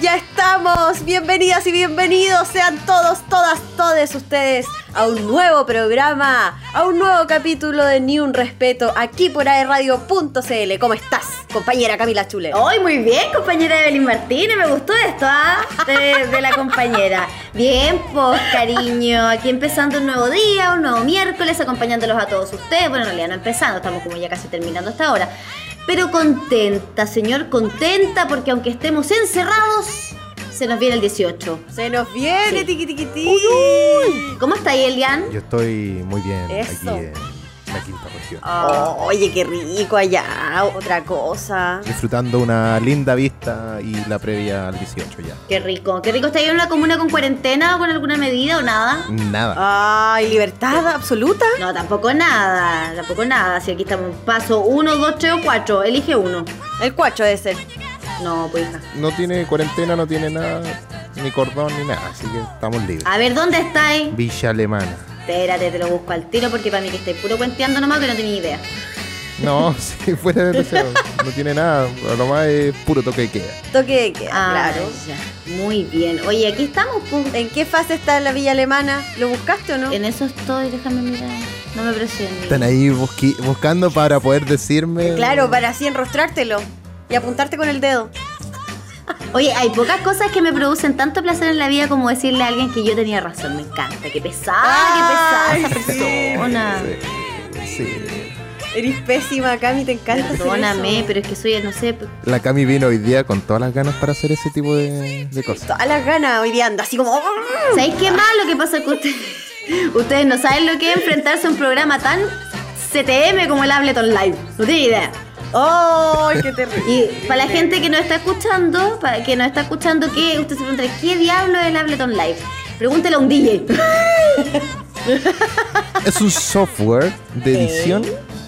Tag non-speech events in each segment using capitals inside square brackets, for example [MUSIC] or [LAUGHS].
ya estamos. Bienvenidas y bienvenidos sean todos, todas, todos ustedes a un nuevo programa, a un nuevo capítulo de Ni un Respeto aquí por aerradio.cl. ¿Cómo estás, compañera Camila Chule? Hoy muy bien, compañera Evelyn Martínez. Me gustó esto, ¿ah? De, de la compañera. Bien, pues, cariño. Aquí empezando un nuevo día, un nuevo miércoles, acompañándolos a todos ustedes. Bueno, en realidad no empezando, estamos como ya casi terminando esta hora. Pero contenta, señor, contenta, porque aunque estemos encerrados, se nos viene el 18. Se nos viene, Sí. tiqui tiqui tiqui. ¿Cómo está ahí, Elian? Yo estoy muy bien Eso. aquí la quinta región. Oh, oye, qué rico allá. Otra cosa. Disfrutando una linda vista y la previa al 18 ya. Qué rico. Qué rico está ahí en una comuna con cuarentena o con alguna medida o nada. Nada. Ay, libertad absoluta. No, tampoco nada, tampoco nada. Si aquí estamos paso 1, 2, 3 o 4, elige uno. El cuacho debe ser. No, pues hija. No tiene cuarentena, no tiene nada, ni cordón ni nada, así que estamos libres. A ver, ¿dónde estáis? Villa Alemana. Espérate, te lo busco al tiro porque para mí que estáis puro cuenteando nomás que no tenía idea. No, [LAUGHS] si fuera de deseo, no tiene nada, lo más es puro toque de queda. Toque de queda, Ah, claro. ya. Muy bien. Oye, aquí estamos, pues. ¿En qué fase está la Villa Alemana? ¿Lo buscaste o no? En eso estoy, déjame mirar. No me presiones. Están ahí busqui- buscando para poder decirme. Claro, para así enrostrártelo y apuntarte con el dedo. Oye, hay pocas cosas que me producen tanto placer en la vida como decirle a alguien que yo tenía razón. Me encanta. Qué pesada, Ay, qué pesada esa sí. persona. Sí, sí. Eres pésima, Cami, te encanta hacer Perdóname, eso. pero es que soy, no sé. La Cami vino hoy día con todas las ganas para hacer ese tipo de, de cosas. Todas las ganas hoy día anda así como... ¿Sabéis qué más lo que pasa que ustedes, [LAUGHS] ustedes no saben lo que es enfrentarse a un programa tan CTM como el Ableton Live? No tienen idea. ¡Ay, qué terrible! Y para la gente que nos está escuchando, para que nos está escuchando, que usted se pregunta, ¿qué diablo es el Ableton Live? Pregúntele a un DJ. Es un software de edición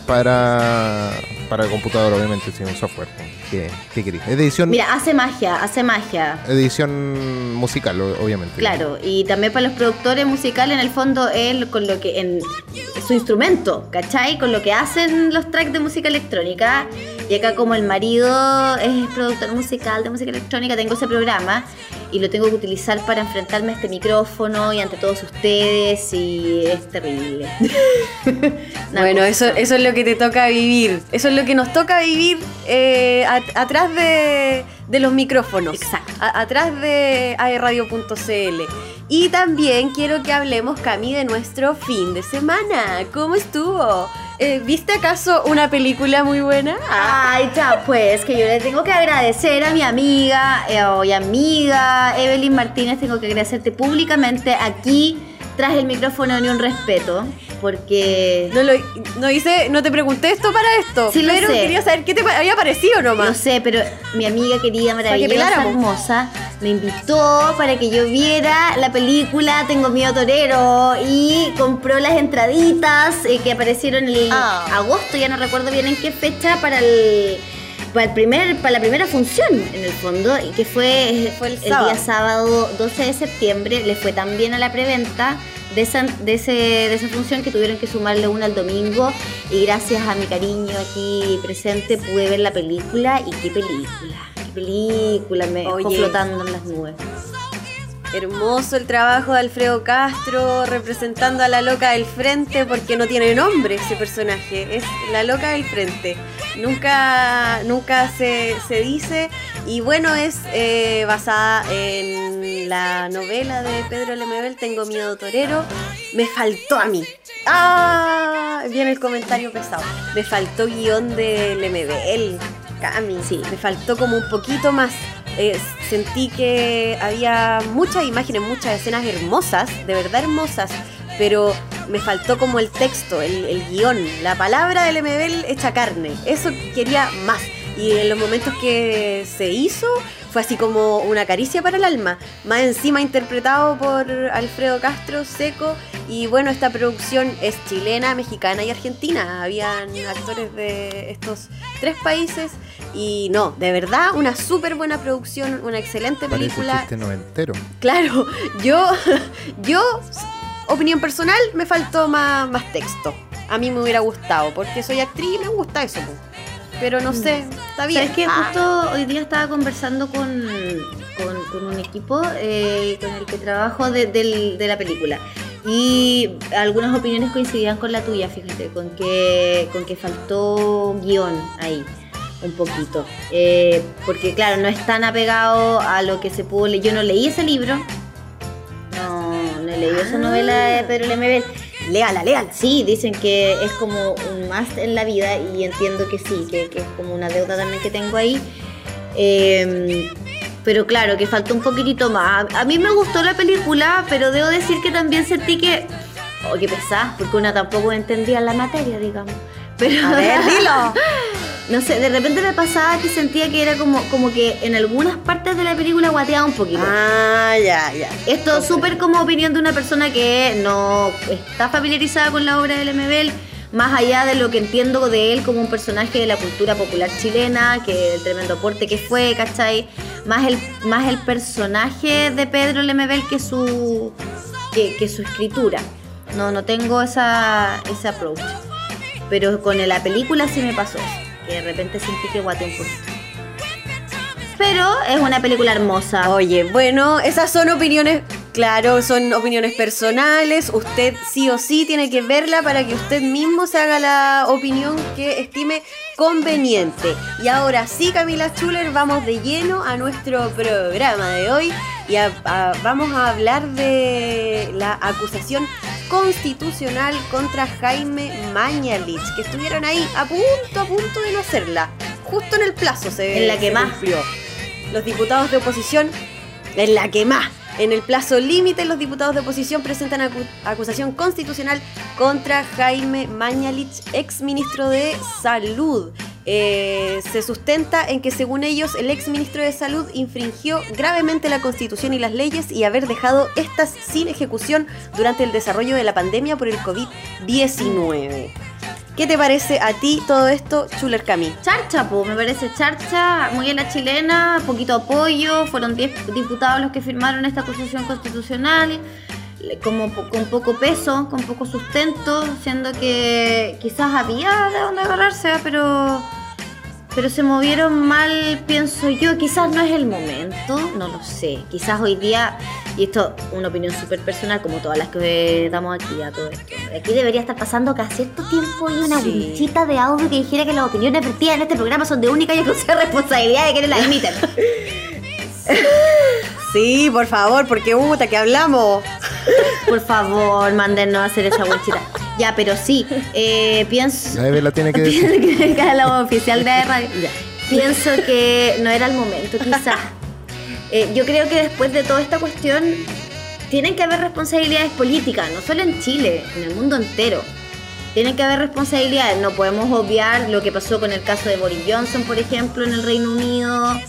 para, para el computador, obviamente, sí, un software. ¿Qué, qué? Es de edición, Mira, hace magia, hace magia. edición musical, obviamente. Claro, y también para los productores musicales, en el fondo, él con lo que. en su instrumento, ¿cachai? Con lo que hacen los tracks de música electrónica. Y acá, como el marido es productor musical de música electrónica, tengo ese programa y lo tengo que utilizar para enfrentarme a este micrófono y ante todos ustedes, y es terrible. [LAUGHS] Bueno, cosa. eso, eso es lo que te toca vivir. Eso es lo que nos toca vivir eh, atrás de, de los micrófonos. Exacto. A- atrás de aerradio.cl. Y también quiero que hablemos, Cami, de nuestro fin de semana. ¿Cómo estuvo? Eh, ¿Viste acaso una película muy buena? Ay, ya, pues, que yo le tengo que agradecer a mi amiga eh, amiga Evelyn Martínez, tengo que agradecerte públicamente aquí, tras el micrófono, ni un respeto, porque... No, lo, no hice, no te pregunté esto para esto, Sí, lo pero sé. quería saber qué te había parecido No nomás. sé, pero mi amiga querida, maravillosa, hermosa, me invitó para que yo viera la película Tengo Miedo Torero y compró las entraditas eh, que aparecieron en el Ah. agosto, ya no recuerdo bien en qué fecha, para el, para el primer, para la primera función en el fondo, y que fue, Fue el el, día sábado 12 de septiembre, le fue tan bien a la preventa. De esa, de, ese, de esa función que tuvieron que sumarle una al domingo y gracias a mi cariño aquí presente pude ver la película y qué película, qué película, me dejó flotando en las nubes. Hermoso el trabajo de Alfredo Castro representando a la loca del frente porque no tiene nombre ese personaje, es la loca del frente. Nunca, nunca se, se dice y bueno, es eh, basada en la novela de Pedro Lemebel, Tengo miedo torero. Me faltó a mí. Ah, viene el comentario pesado. Me faltó guion de Lemebel, Cami. Sí. Me faltó como un poquito más. Eh, sentí que había muchas imágenes, muchas escenas hermosas, de verdad hermosas, pero me faltó como el texto, el, el guion, la palabra del MBL hecha carne. Eso quería más. Y en los momentos que se hizo, fue así como una caricia para el alma. Más encima interpretado por Alfredo Castro, Seco. Y bueno, esta producción es chilena, mexicana y argentina. Habían actores de estos tres países. Y no, de verdad, una súper buena producción, una excelente película. noventero. Claro, [LAUGHS] yo, yo, opinión personal, me faltó más, más texto. A mí me hubiera gustado, porque soy actriz y me gusta eso. Pero no sé, está bien. ¿Sabes qué? Ah, Justo hoy día estaba conversando con, con un equipo eh, con el que trabajo de, del- de la película. Y algunas opiniones coincidían con la tuya, fíjate, con que, con que faltó guion ahí, un poquito. Eh, porque claro, no es tan apegado a lo que se pudo leer. Yo no leí ese libro, no, no he leído esa Ah. novela de Pedro Lemebel. Léala, léala. Sí, dicen que es como un must en la vida y entiendo que sí, que, que es como una deuda también que tengo ahí. Eh, pero claro, que faltó un poquitito más. A, mí me gustó la película, pero debo decir que también sentí que... Oh, qué pesada, porque una tampoco entendía la materia, digamos. Pero, A ver, dilo. [LAUGHS] no sé, de repente me pasaba que sentía que era como, como que en algunas partes de la película guateaba un poquito. Ah, ya, ya. Esto Comprendo. súper como opinión de una persona que no está familiarizada con la obra de Lemebel, más allá de lo que entiendo de él como un personaje de la cultura popular chilena, que el tremendo aporte que fue, ¿cachai? Más el, más el personaje de Pedro Lemebel que su, que, que su escritura. No, no tengo esa, ese approach. Pero con la película sí me pasó eso, que de repente sentí que guateé un poquito. Pero es una película hermosa. Oye, bueno, esas son opiniones, claro, son opiniones personales. Usted sí o sí tiene que verla para que usted mismo se haga la opinión que estime conveniente. Y ahora sí, Camila Schuller, vamos de lleno a nuestro programa de hoy y a- vamos a hablar de la acusación constitucional contra Jaime Mañalich, que estuvieron ahí a punto, a punto de no hacerla. Justo en el plazo se, En la que más. cumplió. Los diputados de oposición, en la que más. En el plazo límite, los diputados de oposición presentan acu- acusación constitucional contra Jaime Mañalich, ex ministro de Salud. Eh, se sustenta en que, según ellos, el ex ministro de Salud infringió gravemente la Constitución y las leyes y haber dejado estas sin ejecución durante el desarrollo de la pandemia por el COVID-19. ¿Qué te parece a ti todo esto, Chuler Cami? Charcha, po, me parece charcha, muy en la chilena, poquito apoyo, fueron 10 diputados los que firmaron esta acusación constitucional, como con poco peso, con poco sustento, siendo que quizás había de dónde agarrarse, pero pero se movieron mal, pienso yo, quizás no es el momento, no lo sé, quizás hoy día, y esto una opinión súper personal, como todas las que damos aquí a todo esto, aquí debería estar pasando cada cierto tiempo y una Sí. de audio que dijera que las opiniones vertidas en este programa son de única y exclusiva responsabilidad de quienes las emiten. [LAUGHS] [LAUGHS] Sí, por favor, porque puta que hablamos. Por favor, mándennos a hacer esa winchita. Ya, pero sí, eh, pienso... La Eve la tiene que decir. [LAUGHS] Tiene que dejar la oficial de [LAUGHS] radio. Pienso que no era el momento, quizás. Eh, yo creo que después de toda esta cuestión, tienen que haber responsabilidades políticas, no solo en Chile, en el mundo entero. Tienen que haber responsabilidades. No podemos obviar lo que pasó con el caso de Boris Johnson, por ejemplo, en el Reino Unido,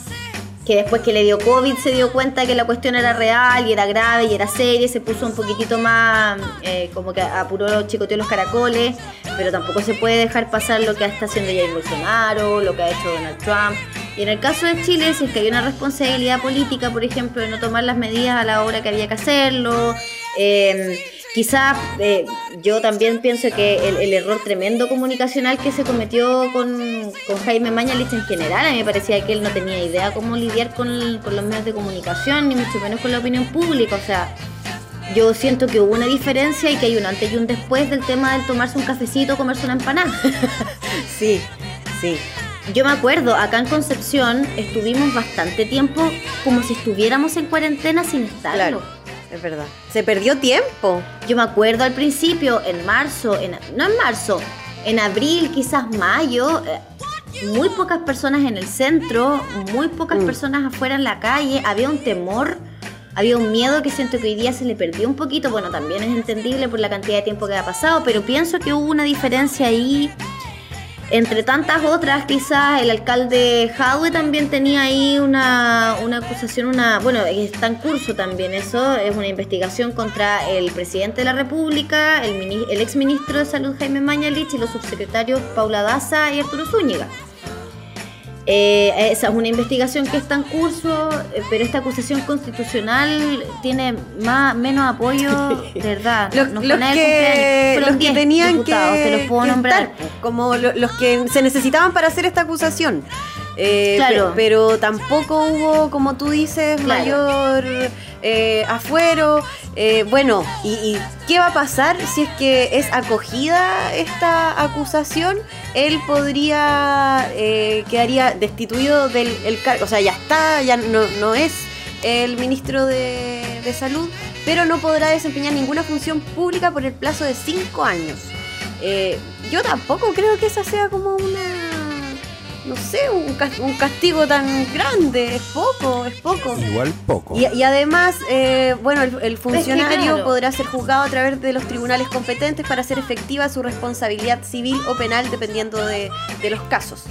que después que le dio COVID se dio cuenta que la cuestión era real y era grave y era seria, se puso un poquitito más, eh, como que apuró, chicoteó los caracoles, pero tampoco se puede dejar pasar lo que está haciendo Jair Bolsonaro, lo que ha hecho Donald Trump. Y en el caso de Chile, si es que hay una responsabilidad política, por ejemplo, de no tomar las medidas a la hora que había que hacerlo, eh, quizás eh, yo también pienso que el, error tremendo comunicacional que se cometió con, Jaime Mañalich en general, a mí me parecía que él no tenía idea cómo lidiar con, los medios de comunicación, ni mucho menos con la opinión pública, o sea... Yo siento que hubo una diferencia y que hay un antes y un después del tema del tomarse un cafecito comerse una empanada. [LAUGHS] Sí, sí. Yo me acuerdo, acá en Concepción estuvimos bastante tiempo como si estuviéramos en cuarentena sin estarlo. Claro, es verdad. Se perdió tiempo. Yo me acuerdo al principio, en marzo, en, no en marzo, en abril, quizás mayo, eh, muy pocas personas en el centro, muy pocas Mm. personas afuera en la calle, había un temor, había un miedo que siento que hoy día se le perdió un poquito, bueno, también es entendible por la cantidad de tiempo que ha pasado, pero pienso que hubo una diferencia ahí. Entre tantas otras, quizás el alcalde Jadwe también tenía ahí una, una acusación, una bueno, está en curso también eso, es una investigación contra el presidente de la República, el, el ex ministro de Salud Jaime Mañalich y los subsecretarios Paula Daza y Arturo Zúñiga. Eh, esa es una investigación que está en curso, eh, pero esta acusación constitucional tiene más, menos apoyo, de [LAUGHS] verdad. Los, los que, los que 10 tenían que, te los puedo que nombrar. estar, como lo- los que se necesitaban para hacer esta acusación. Eh, Claro. pe- pero tampoco hubo, como tú dices, Claro. mayor eh, afuero. Eh, bueno, ¿y, y qué va a pasar si es que es acogida esta acusación? Él podría, eh, quedaría destituido del el cargo, o sea, ya está, ya no, no es el ministro de, de Salud, pero no podrá desempeñar ninguna función pública por el plazo de cinco años. Eh, yo tampoco creo que esa sea como una, no sé, un, cas- un castigo tan grande. Es poco, es poco. Igual poco. Y, y además, eh, bueno, el, el funcionario claro. podrá ser juzgado a través de los tribunales competentes para hacer efectiva su responsabilidad civil o penal dependiendo de, de los casos.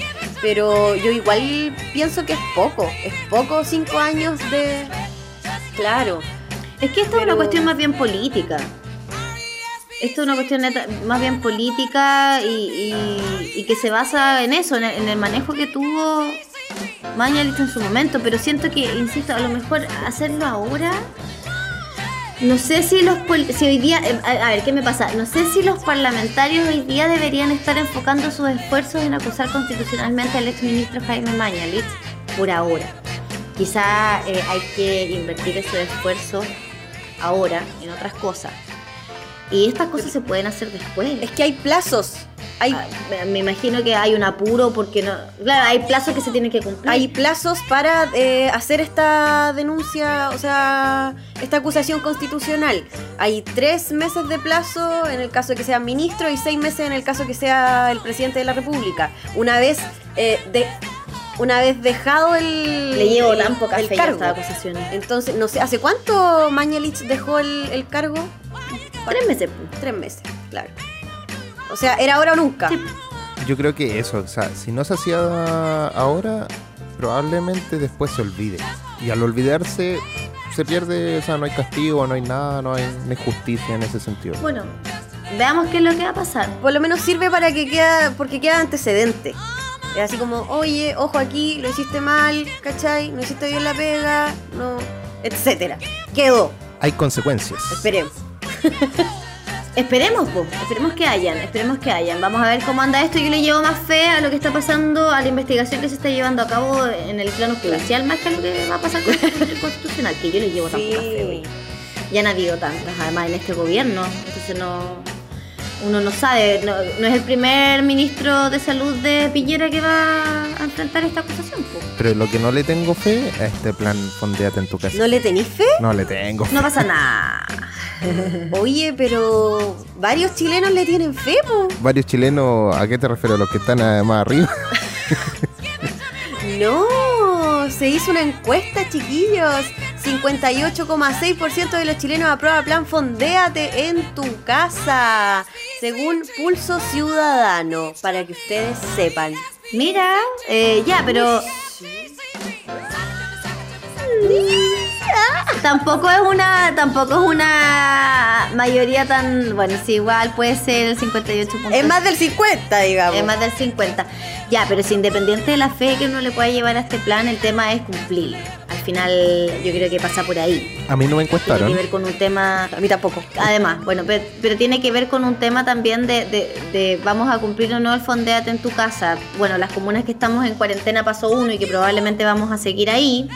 Pero yo igual pienso que es poco, es poco cinco años de... Claro, Es que esto es una cuestión más bien política. Esto es una cuestión más bien política y, y- y que se basa en eso, en el, manejo que tuvo Mañalich en su momento. Pero siento que, insisto, a lo mejor hacerlo ahora. No sé si los si hoy día, eh, a, a ver, ¿qué me pasa? No sé si los parlamentarios hoy día deberían estar enfocando sus esfuerzos en acusar constitucionalmente al exministro Jaime Mañalich por ahora. Quizá eh, hay que invertir esos esfuerzos ahora en otras cosas. Y estas cosas se pueden hacer después. es que hay plazos, hay, Ah, me- me imagino que hay un apuro porque no. Claro, hay plazos que se tienen que cumplir. hay plazos para eh, hacer esta denuncia, o sea, esta acusación constitucional. Hay tres meses de plazo en el caso de que sea ministro y seis meses en el caso de que sea el presidente de la República. Una vez eh, de una vez dejado el Le llevo tan poca el fe a cargo. Entonces, no sé, ¿hace cuánto Mañalich dejó el, el cargo? Tres meses. Tres meses, claro. O sea, era ahora o nunca. Sí. Yo creo que eso, o sea, si no se hacía ahora, probablemente después se olvide. Y al olvidarse, se pierde, o sea, no hay castigo, no hay nada, no hay, no hay justicia en ese sentido. Bueno, veamos qué es lo que va a pasar. Por lo menos sirve para que queda, porque queda antecedente. Es así como, oye, ojo aquí, lo hiciste mal, ¿cachai? No hiciste bien la pega, no, etcétera. Quedó, Hay consecuencias. esperemos. [LAUGHS] Esperemos, po, esperemos que hayan, esperemos que hayan. Vamos a ver cómo anda esto. Yo le llevo más fe a lo que está pasando, a la investigación que se está llevando a cabo en el plano judicial, más que a lo que va a pasar con el [LAUGHS] constitucional, que yo le llevo tan poca fe. güey. Ya han habido tantas, además, en este gobierno. Entonces no. Uno no sabe, no, no es el primer ministro de salud de Piñera que va a enfrentar esta acusación. po. Pero lo que no le tengo fe a este plan Fondeate en tu casa. ¿No le tenéis fe? No le tengo. No pasa nada. [LAUGHS] Oye, pero varios chilenos le tienen fe, po. Varios chilenos, ¿a qué te refieres? ¿Los que están más arriba? [LAUGHS] No, se hizo una encuesta, chiquillos. 58,6% de los chilenos aprueba plan Fondéate en tu casa, según Pulso Ciudadano, para que ustedes sepan. Mira, eh, ya, pero tampoco es una tampoco es una mayoría tan bueno sí igual puede ser el 58 puntos. Es más del 50, digamos. es más del 50 ya pero si independiente de la fe que uno le pueda llevar a este plan el tema es cumplir al final yo creo que pasa por ahí A mí no me tiene que encuestaron. ver con un tema A mí tampoco. Además, bueno, pero, pero tiene que ver con un tema también de, de- de vamos a cumplir o no el fondéate en tu casa. Bueno, las comunas que estamos en cuarentena paso uno y que probablemente vamos a seguir ahí,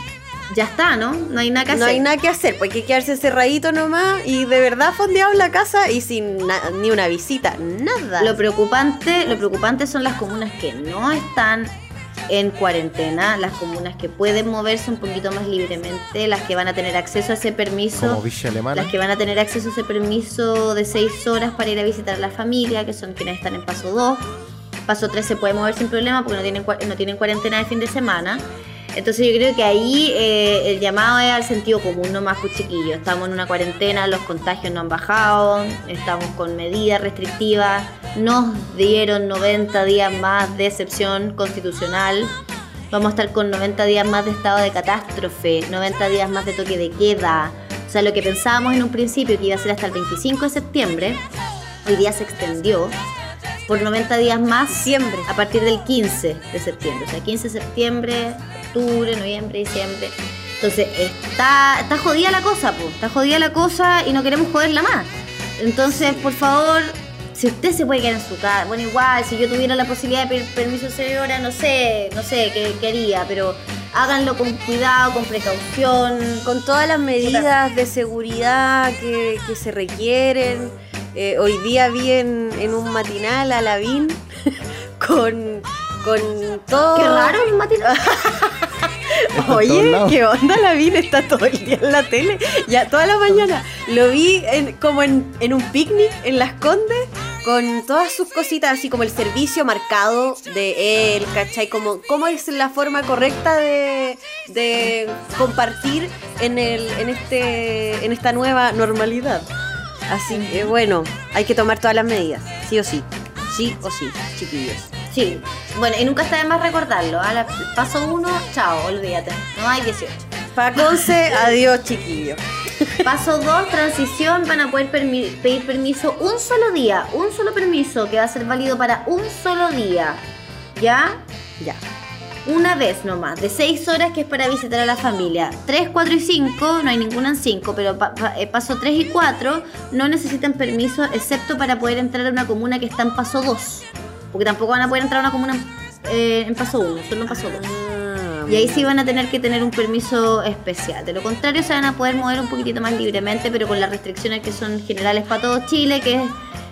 ya está, ¿no? No hay nada que No hacer. hay nada que hacer, pues hay que quedarse cerradito nomás y de verdad fondeado la casa y sin na- ni una visita, nada. Lo preocupante, lo preocupante son las comunas que no están en cuarentena, las comunas que pueden moverse un poquito más libremente, las que van a tener acceso a ese permiso. Como Villa Alemana. Las que van a tener acceso a ese permiso de 6 horas para ir a visitar a la familia, que son quienes están en paso 2. Paso 3 se puede mover sin problema porque no tienen, no tienen cuarentena de fin de semana. Entonces yo creo que ahí eh, el llamado es al sentido común, no más chiquillos. Estamos en una cuarentena, los contagios no han bajado, estamos con medidas restrictivas, nos dieron 90 días más de excepción constitucional. Vamos a estar con 90 días más de estado de catástrofe, 90 días más de toque de queda. O sea, lo que pensábamos en un principio que iba a ser hasta el 25 de septiembre, hoy día se extendió por 90 días más Diciembre. a partir del 15 de septiembre. O sea, 15 de septiembre, octubre, noviembre, diciembre. Entonces, está, está jodida la cosa, po. Está jodida la cosa y no queremos joderla más. Entonces, por favor, si usted se puede quedar en su casa, bueno, igual, si yo tuviera la posibilidad de pedir permiso señora, no sé, no sé qué, qué haría, pero háganlo con cuidado, con precaución. con todas las medidas de seguridad que, que se requieren. Eh, hoy día vi en, en un matinal a Lavín [LAUGHS] con, con todo. Qué raro el matinal. [LAUGHS] Oye. ¿qué onda Lavín? Está todo el día en la tele, ya toda la mañana. Lo vi en- como en, en un picnic en Las Condes con todas sus cositas, así como el servicio marcado de él, ¿cachai? Como cómo es la forma correcta de, de compartir en, el, en, este, en esta nueva normalidad. Así que bueno, hay que tomar todas las medidas, sí o sí. Sí o sí, chiquillos. Sí, bueno, y nunca está de más recordarlo. A la, paso uno, chao, olvídate. No hay 18. Paconce, [LAUGHS] adiós, chiquillos. Paso 2, transición, van a poder permi- pedir permiso un solo día, un solo permiso que va a ser válido para un solo día. ¿Ya? Ya. Una vez nomás, de 6 horas que es para visitar a la familia. 3, 4 y 5, no hay ninguna en 5, pero pa- pa- eh, paso 3 y 4 no necesitan permiso excepto para poder entrar a una comuna que está en paso 2. Porque tampoco van a poder entrar a una comuna eh, en paso 1, solo en paso 2. Y ahí sí van a tener que tener un permiso especial. De lo contrario, se van a poder mover un poquitito más libremente, pero con las restricciones que son generales para todo Chile, que es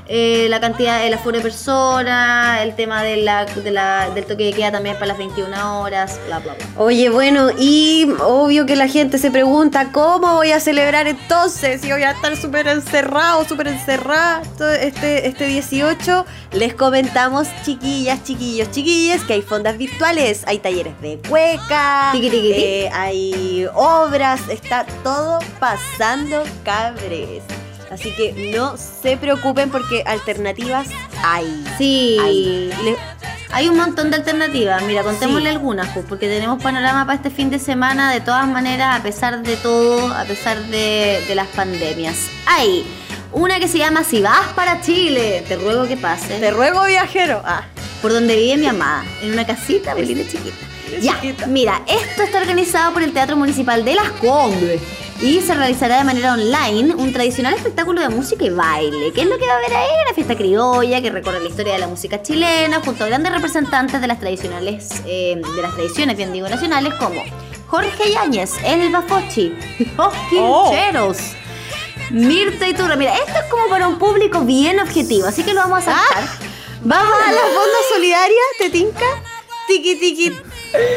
eh, la cantidad, el aforo de personas, el tema de la, de la- del toque de queda también para las 21 horas, bla, bla, bla. Oye, bueno, y obvio que la gente se pregunta, ¿cómo voy a celebrar entonces? Si voy a estar súper encerrado, súper encerrada este, este 18. Les comentamos, chiquillas, chiquillos, chiquillas, que hay fondas virtuales, hay talleres de cueca, eh, hay obras, está todo pasando cabres. Así que no se preocupen porque alternativas hay. Sí, Hay. Le- hay un montón de alternativas. Mira, contémosle Sí. algunas, pues, porque tenemos panorama para este fin de semana. De todas maneras, a pesar de todo, a pesar de, de las pandemias, hay una que se llama Si vas para Chile. Te ruego que pases. te ruego, viajero. Ah. por donde vive mi amada, en una casita muy linda chiquita. Es Ya, chiquita. mira, esto está organizado por el Teatro Municipal de Las Condes y se realizará de manera online un tradicional espectáculo de música y baile. ¿Qué es lo que va a haber ahí? Una fiesta criolla que recorre la historia de la música chilena junto a grandes representantes de las tradicionales, eh, de las tradiciones, bien digo, nacionales como Jorge Yáñez, El Bafochi, Los [LAUGHS] Quincheros. Mirta y Turra, mira, esto es como para un público bien objetivo, así que lo vamos a saltar. Vamos a la [LAUGHS] fonda solidaria, ¿te tinca? Tiki tiki,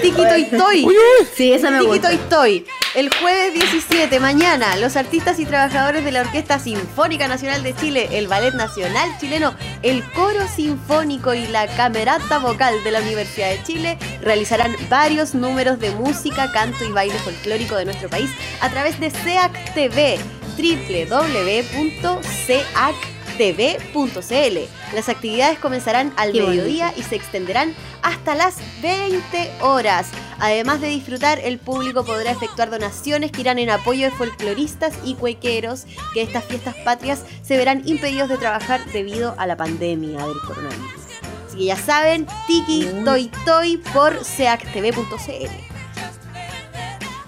tiki toy toy. Sí, esa me Tiki gusta. toy toy. El jueves 17, mañana, los artistas y trabajadores de la Orquesta Sinfónica Nacional de Chile, el Ballet Nacional Chileno, el Coro Sinfónico y la Camerata Vocal de la Universidad de Chile realizarán varios números de música, canto y baile folclórico de nuestro país a través de SEAC TV, www.seactv.cl. Las actividades comenzarán al Qué mediodía y se extenderán hasta las 20 horas. Además de disfrutar, el público podrá efectuar donaciones que irán en apoyo de folcloristas y cuequeros que estas fiestas patrias se verán impedidos de trabajar debido a la pandemia del coronavirus. Así que ya saben, tiki toy toy por seactv.cl.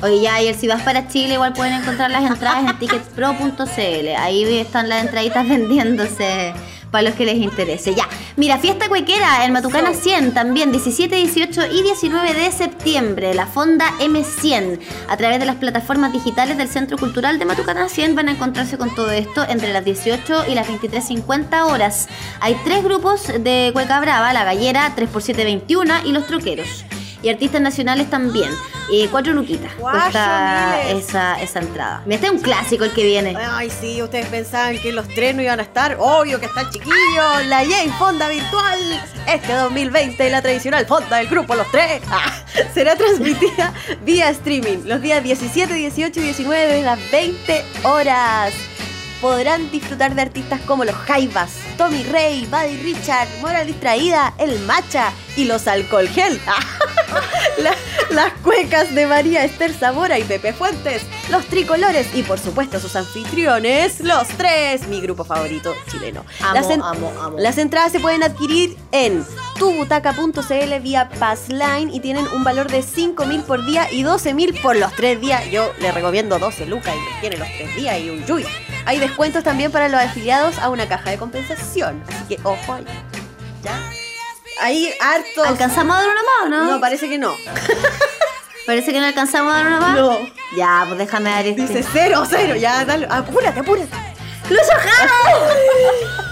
Oye, ya, y el si vas para Chile, igual pueden encontrar las entradas en ticketspro.cl. Ahí están las entraditas [LAUGHS] vendiéndose para los que les interese. Ya, mira, fiesta cuequera en Matucana 100 también, 17, 18 y 19 de septiembre. La Fonda M100, a través de las plataformas digitales del Centro Cultural de Matucana 100, van a encontrarse con todo esto entre las 18 y las 23.50 horas. Hay tres grupos de Cueca Brava, La Gallera, 3x721 y Los Troqueros. Y artistas nacionales también. Eh, cuatro luquitas. Cuesta esa, esa entrada. Este es un clásico el que viene. Ay, sí, ustedes pensaban que los tres no iban a estar. Obvio que está el chiquillo, la Jane Fonda Virtual. Este 2020, la tradicional Fonda del grupo Los Tres. [LAUGHS] Ah, será transmitida [LAUGHS] vía streaming los días 17, 18 y 19 de las 20 horas. Podrán disfrutar de artistas como los Jaivas, Tommy Rey, Buddy Richard, Moral Distraída, El Macha y los Alcohol Gel. [LAUGHS] La- las cuecas de María Esther Zamora y Pepe Fuentes, los tricolores y por supuesto sus anfitriones, los tres, mi grupo favorito chileno. Amo, las, en- amo, amo. las entradas se pueden adquirir en tubutaca.cl vía Passline y tienen un valor de 5 mil por día y 12 mil por los tres días. Yo le recomiendo 12 lucas y tiene los tres días y un yuy. hay descuentos también para los afiliados a una caja de compensación. Así que ojo ahí. ¿Ya? Ahí harto. ¿Alcanzamos a dar una más o no? No, parece que no. [LAUGHS] Parece que no alcanzamos a dar una más. No. Ya, pues déjame dar este. Dice cero, cero. Ya, dale. Apúrate, apúrate. ¡Lucho [LAUGHS] Jara!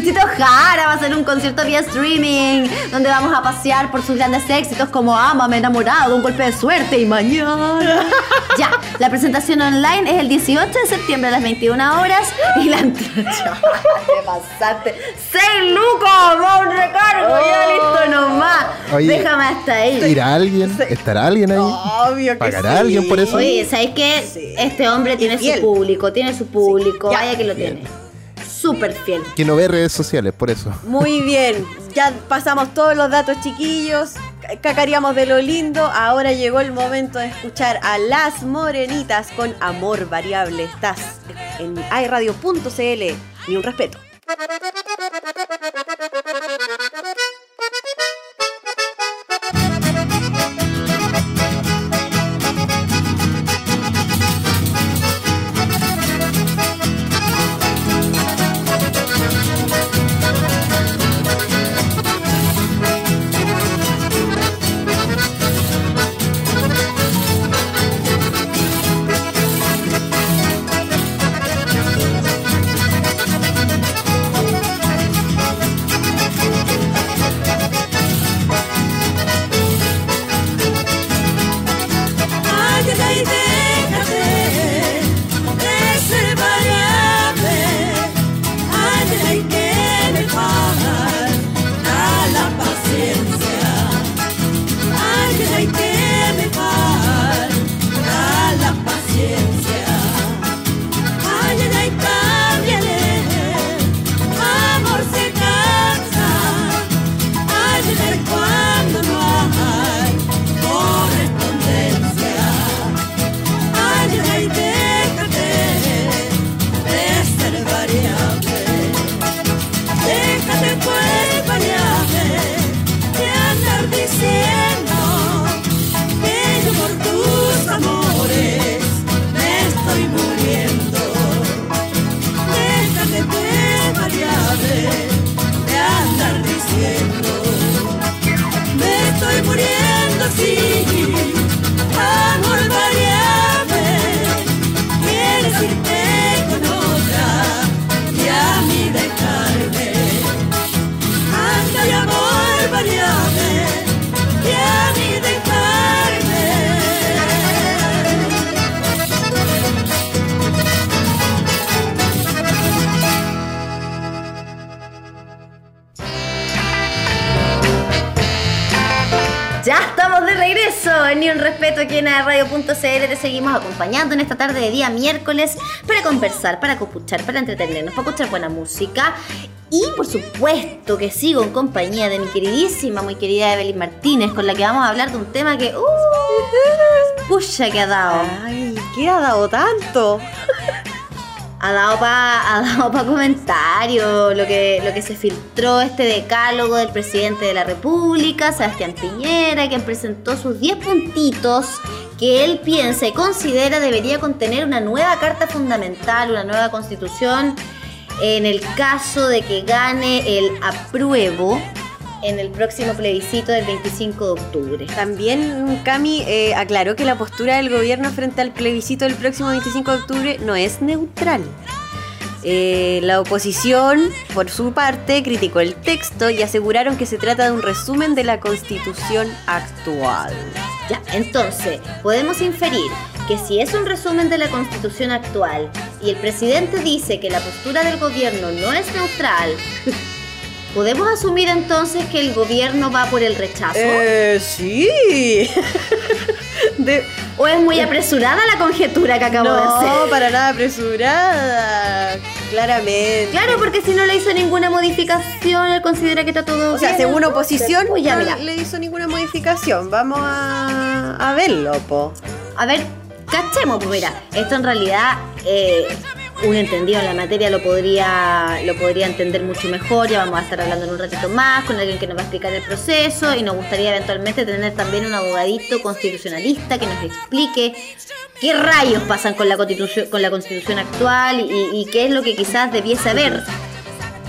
Luchito Jara va a hacer un concierto vía streaming donde vamos a pasear por sus grandes éxitos como Ámame enamorado, un golpe de suerte y mañana. [LAUGHS] ya, la presentación online es el 18 de septiembre a las 21 horas y la entrada. te [LAUGHS] pasaste. ¡Seis lucos! ¡Va un recargo! Ya listo nomás. Oye, Déjame hasta ahí. ¿Irá alguien? ¿Estará alguien ahí? Obvio que ¿Pagará sí. alguien por eso? Oye, ¿sabes qué? Sí. Este hombre tiene su público, tiene su público, Ya. vaya que lo tiene. Súper fiel. Que no ve redes sociales, por eso. Muy [LAUGHS] bien, ya pasamos todos los datos chiquillos, ca- cacareamos de lo lindo, ahora llegó el momento de escuchar a Las Morenitas con Amor Variable. Estás en iRadio.cl, ni un respeto. Acompañando en esta tarde de día miércoles para conversar, para copuchar, para entretenernos, para escuchar buena música. Y por supuesto que sigo en compañía de mi queridísima, muy querida Evelyn Martínez, con la que vamos a hablar de un tema que. ¡Uh! ¡Pucha que ha dado! Ay, ¿qué ha dado tanto? Ha dado para ha dado pa comentario lo que, lo que se filtró este decálogo del presidente de la República, Sebastián Piñera, quien presentó sus 10 puntitos que él piensa y considera debería contener una nueva carta fundamental, una nueva constitución, en el caso de que gane el apruebo en el próximo plebiscito del 25 de octubre. También Cami eh, aclaró que la postura del gobierno frente al plebiscito del próximo 25 de octubre no es neutral. Eh, la oposición, por su parte, criticó el texto y aseguraron que se trata de un resumen de la constitución actual. Entonces, podemos inferir que si es un resumen de la constitución actual y el presidente dice que la postura del gobierno no es neutral, [LAUGHS] ¿podemos asumir entonces que el gobierno va por el rechazo? Eh, sí. [LAUGHS] De- ¿O es muy apresurada la conjetura que acabo de no, hacer? para nada apresurada. Claramente. Claro, porque si no le hizo ninguna modificación, él considera que está todo O sea, según oposición, pues ya, no le hizo ninguna modificación. Vamos a, a verlo, po. A ver, cachemos, pues mira, esto en realidad eh, un entendido en la materia lo podría, lo podría entender mucho mejor. Ya vamos a estar hablando en un ratito más con alguien que nos va a explicar el proceso y nos gustaría eventualmente tener también un abogadito constitucionalista que nos explique qué rayos pasan con la constitución, con la constitución actual y, y qué es lo que quizás debiese haber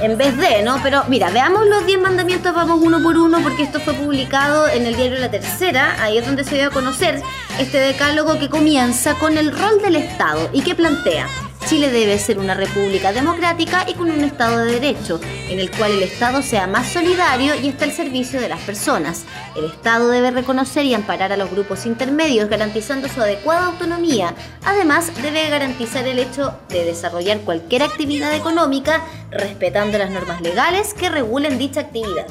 en vez de, ¿no? Pero mira, veamos los 10 mandamientos, vamos uno por uno, porque esto fue publicado en el diario La Tercera, ahí es donde se dio a conocer este decálogo que comienza con el rol del Estado y que plantea. Chile debe ser una república democrática y con un Estado de Derecho, en el cual el Estado sea más solidario y esté al servicio de las personas. El Estado debe reconocer y amparar a los grupos intermedios, garantizando su adecuada autonomía. Además, debe garantizar el hecho de desarrollar cualquier actividad económica respetando las normas legales que regulen dicha actividad.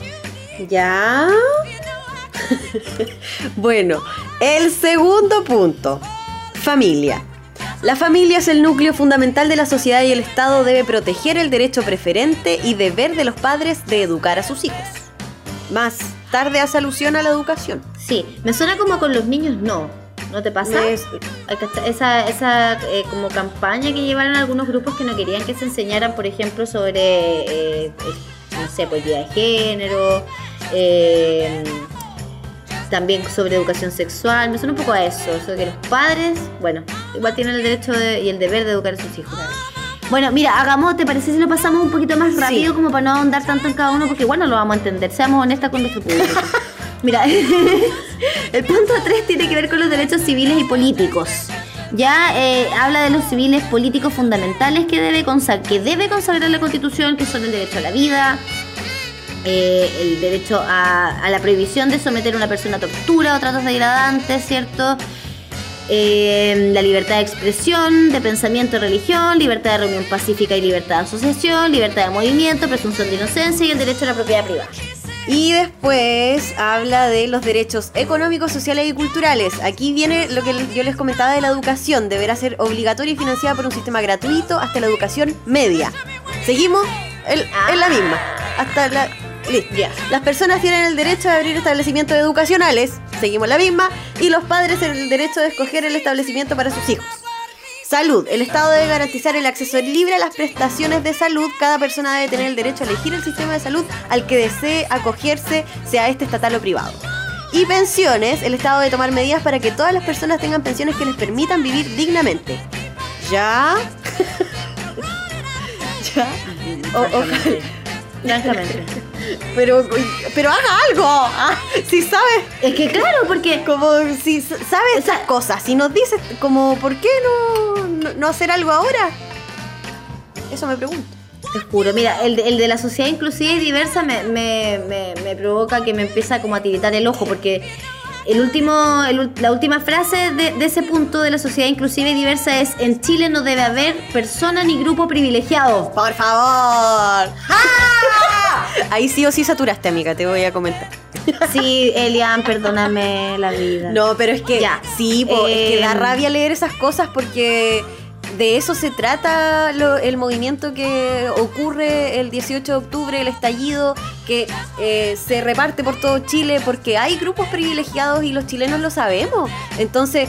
¿Ya? [LAUGHS] bueno, el segundo punto. Familia. La familia es el núcleo fundamental de la sociedad y el Estado debe proteger el derecho preferente y deber de los padres de educar a sus hijos. Más tarde hace alusión a la educación. Sí, me suena como con los niños no. ¿No te pasa? Es- Esa, esa eh, como campaña que llevaron algunos grupos que no querían que se enseñaran, por ejemplo, sobre, eh, eh, no sé, pues de género, eh, también sobre educación sexual. Me suena un poco a eso, eso de que los padres, bueno, igual tienen el derecho de- y el deber de educar a sus hijos. Bueno, mira, hagamos, ¿te parece si lo pasamos un poquito más rápido Sí. como para no ahondar tanto en cada uno? Porque igual no lo vamos a entender, seamos honestas con nuestro público. [LAUGHS] Mira, [LAUGHS] el punto 3 tiene que ver con los derechos civiles y políticos. Ya eh, habla de los civiles políticos fundamentales que debe, consa- que debe consagrar la Constitución, que son el derecho a la vida, eh, el derecho a, la prohibición de someter a una persona a tortura o tratos degradantes, ¿cierto? Eh, la libertad de expresión, de pensamiento y religión, libertad de reunión pacífica y libertad de asociación, libertad de movimiento, presunción de inocencia y el derecho a la propiedad privada. Y después habla de los derechos económicos, sociales y culturales. Aquí viene lo que yo les comentaba de la educación. Deberá ser obligatoria y financiada por un sistema gratuito hasta la educación media. Seguimos el- en la misma. Hasta la... Listo. Las personas tienen el derecho de abrir establecimientos educacionales. Seguimos la misma. Y los padres el derecho de escoger el establecimiento para sus hijos. Salud. El Estado debe garantizar el acceso libre a las prestaciones de salud. Cada persona debe tener el derecho a elegir el sistema de salud al que desee acogerse, sea este estatal o privado. Y pensiones. El Estado debe tomar medidas para que todas las personas tengan pensiones que les permitan vivir dignamente. ¿Ya? [LAUGHS] ¿Ya? O- ojalá- Francamente. Pero, pero haga algo. Ah, si sabes, Es que claro, porque como si sabe esas cosas, si nos dices como, ¿por qué no, no, no hacer algo ahora? Eso me pregunto. Te juro, mira, el de, el de la sociedad inclusiva y diversa me, me, me, me provoca que me empieza como a tiritar el ojo, porque el último, el la última frase de, de ese punto de la sociedad inclusiva y diversa es, en Chile no debe haber persona ni grupo privilegiado. Por favor. ¡Ah! [LAUGHS] Ahí sí o sí saturaste, amiga, te voy a comentar. Sí, Elian, perdóname la vida. No, pero es que Ya. sí, po, es que da Em. rabia leer esas cosas porque de eso se trata lo- el movimiento que ocurre el 18 de octubre, el estallido, que eh, se reparte por todo Chile porque hay grupos privilegiados y los chilenos lo sabemos. Entonces,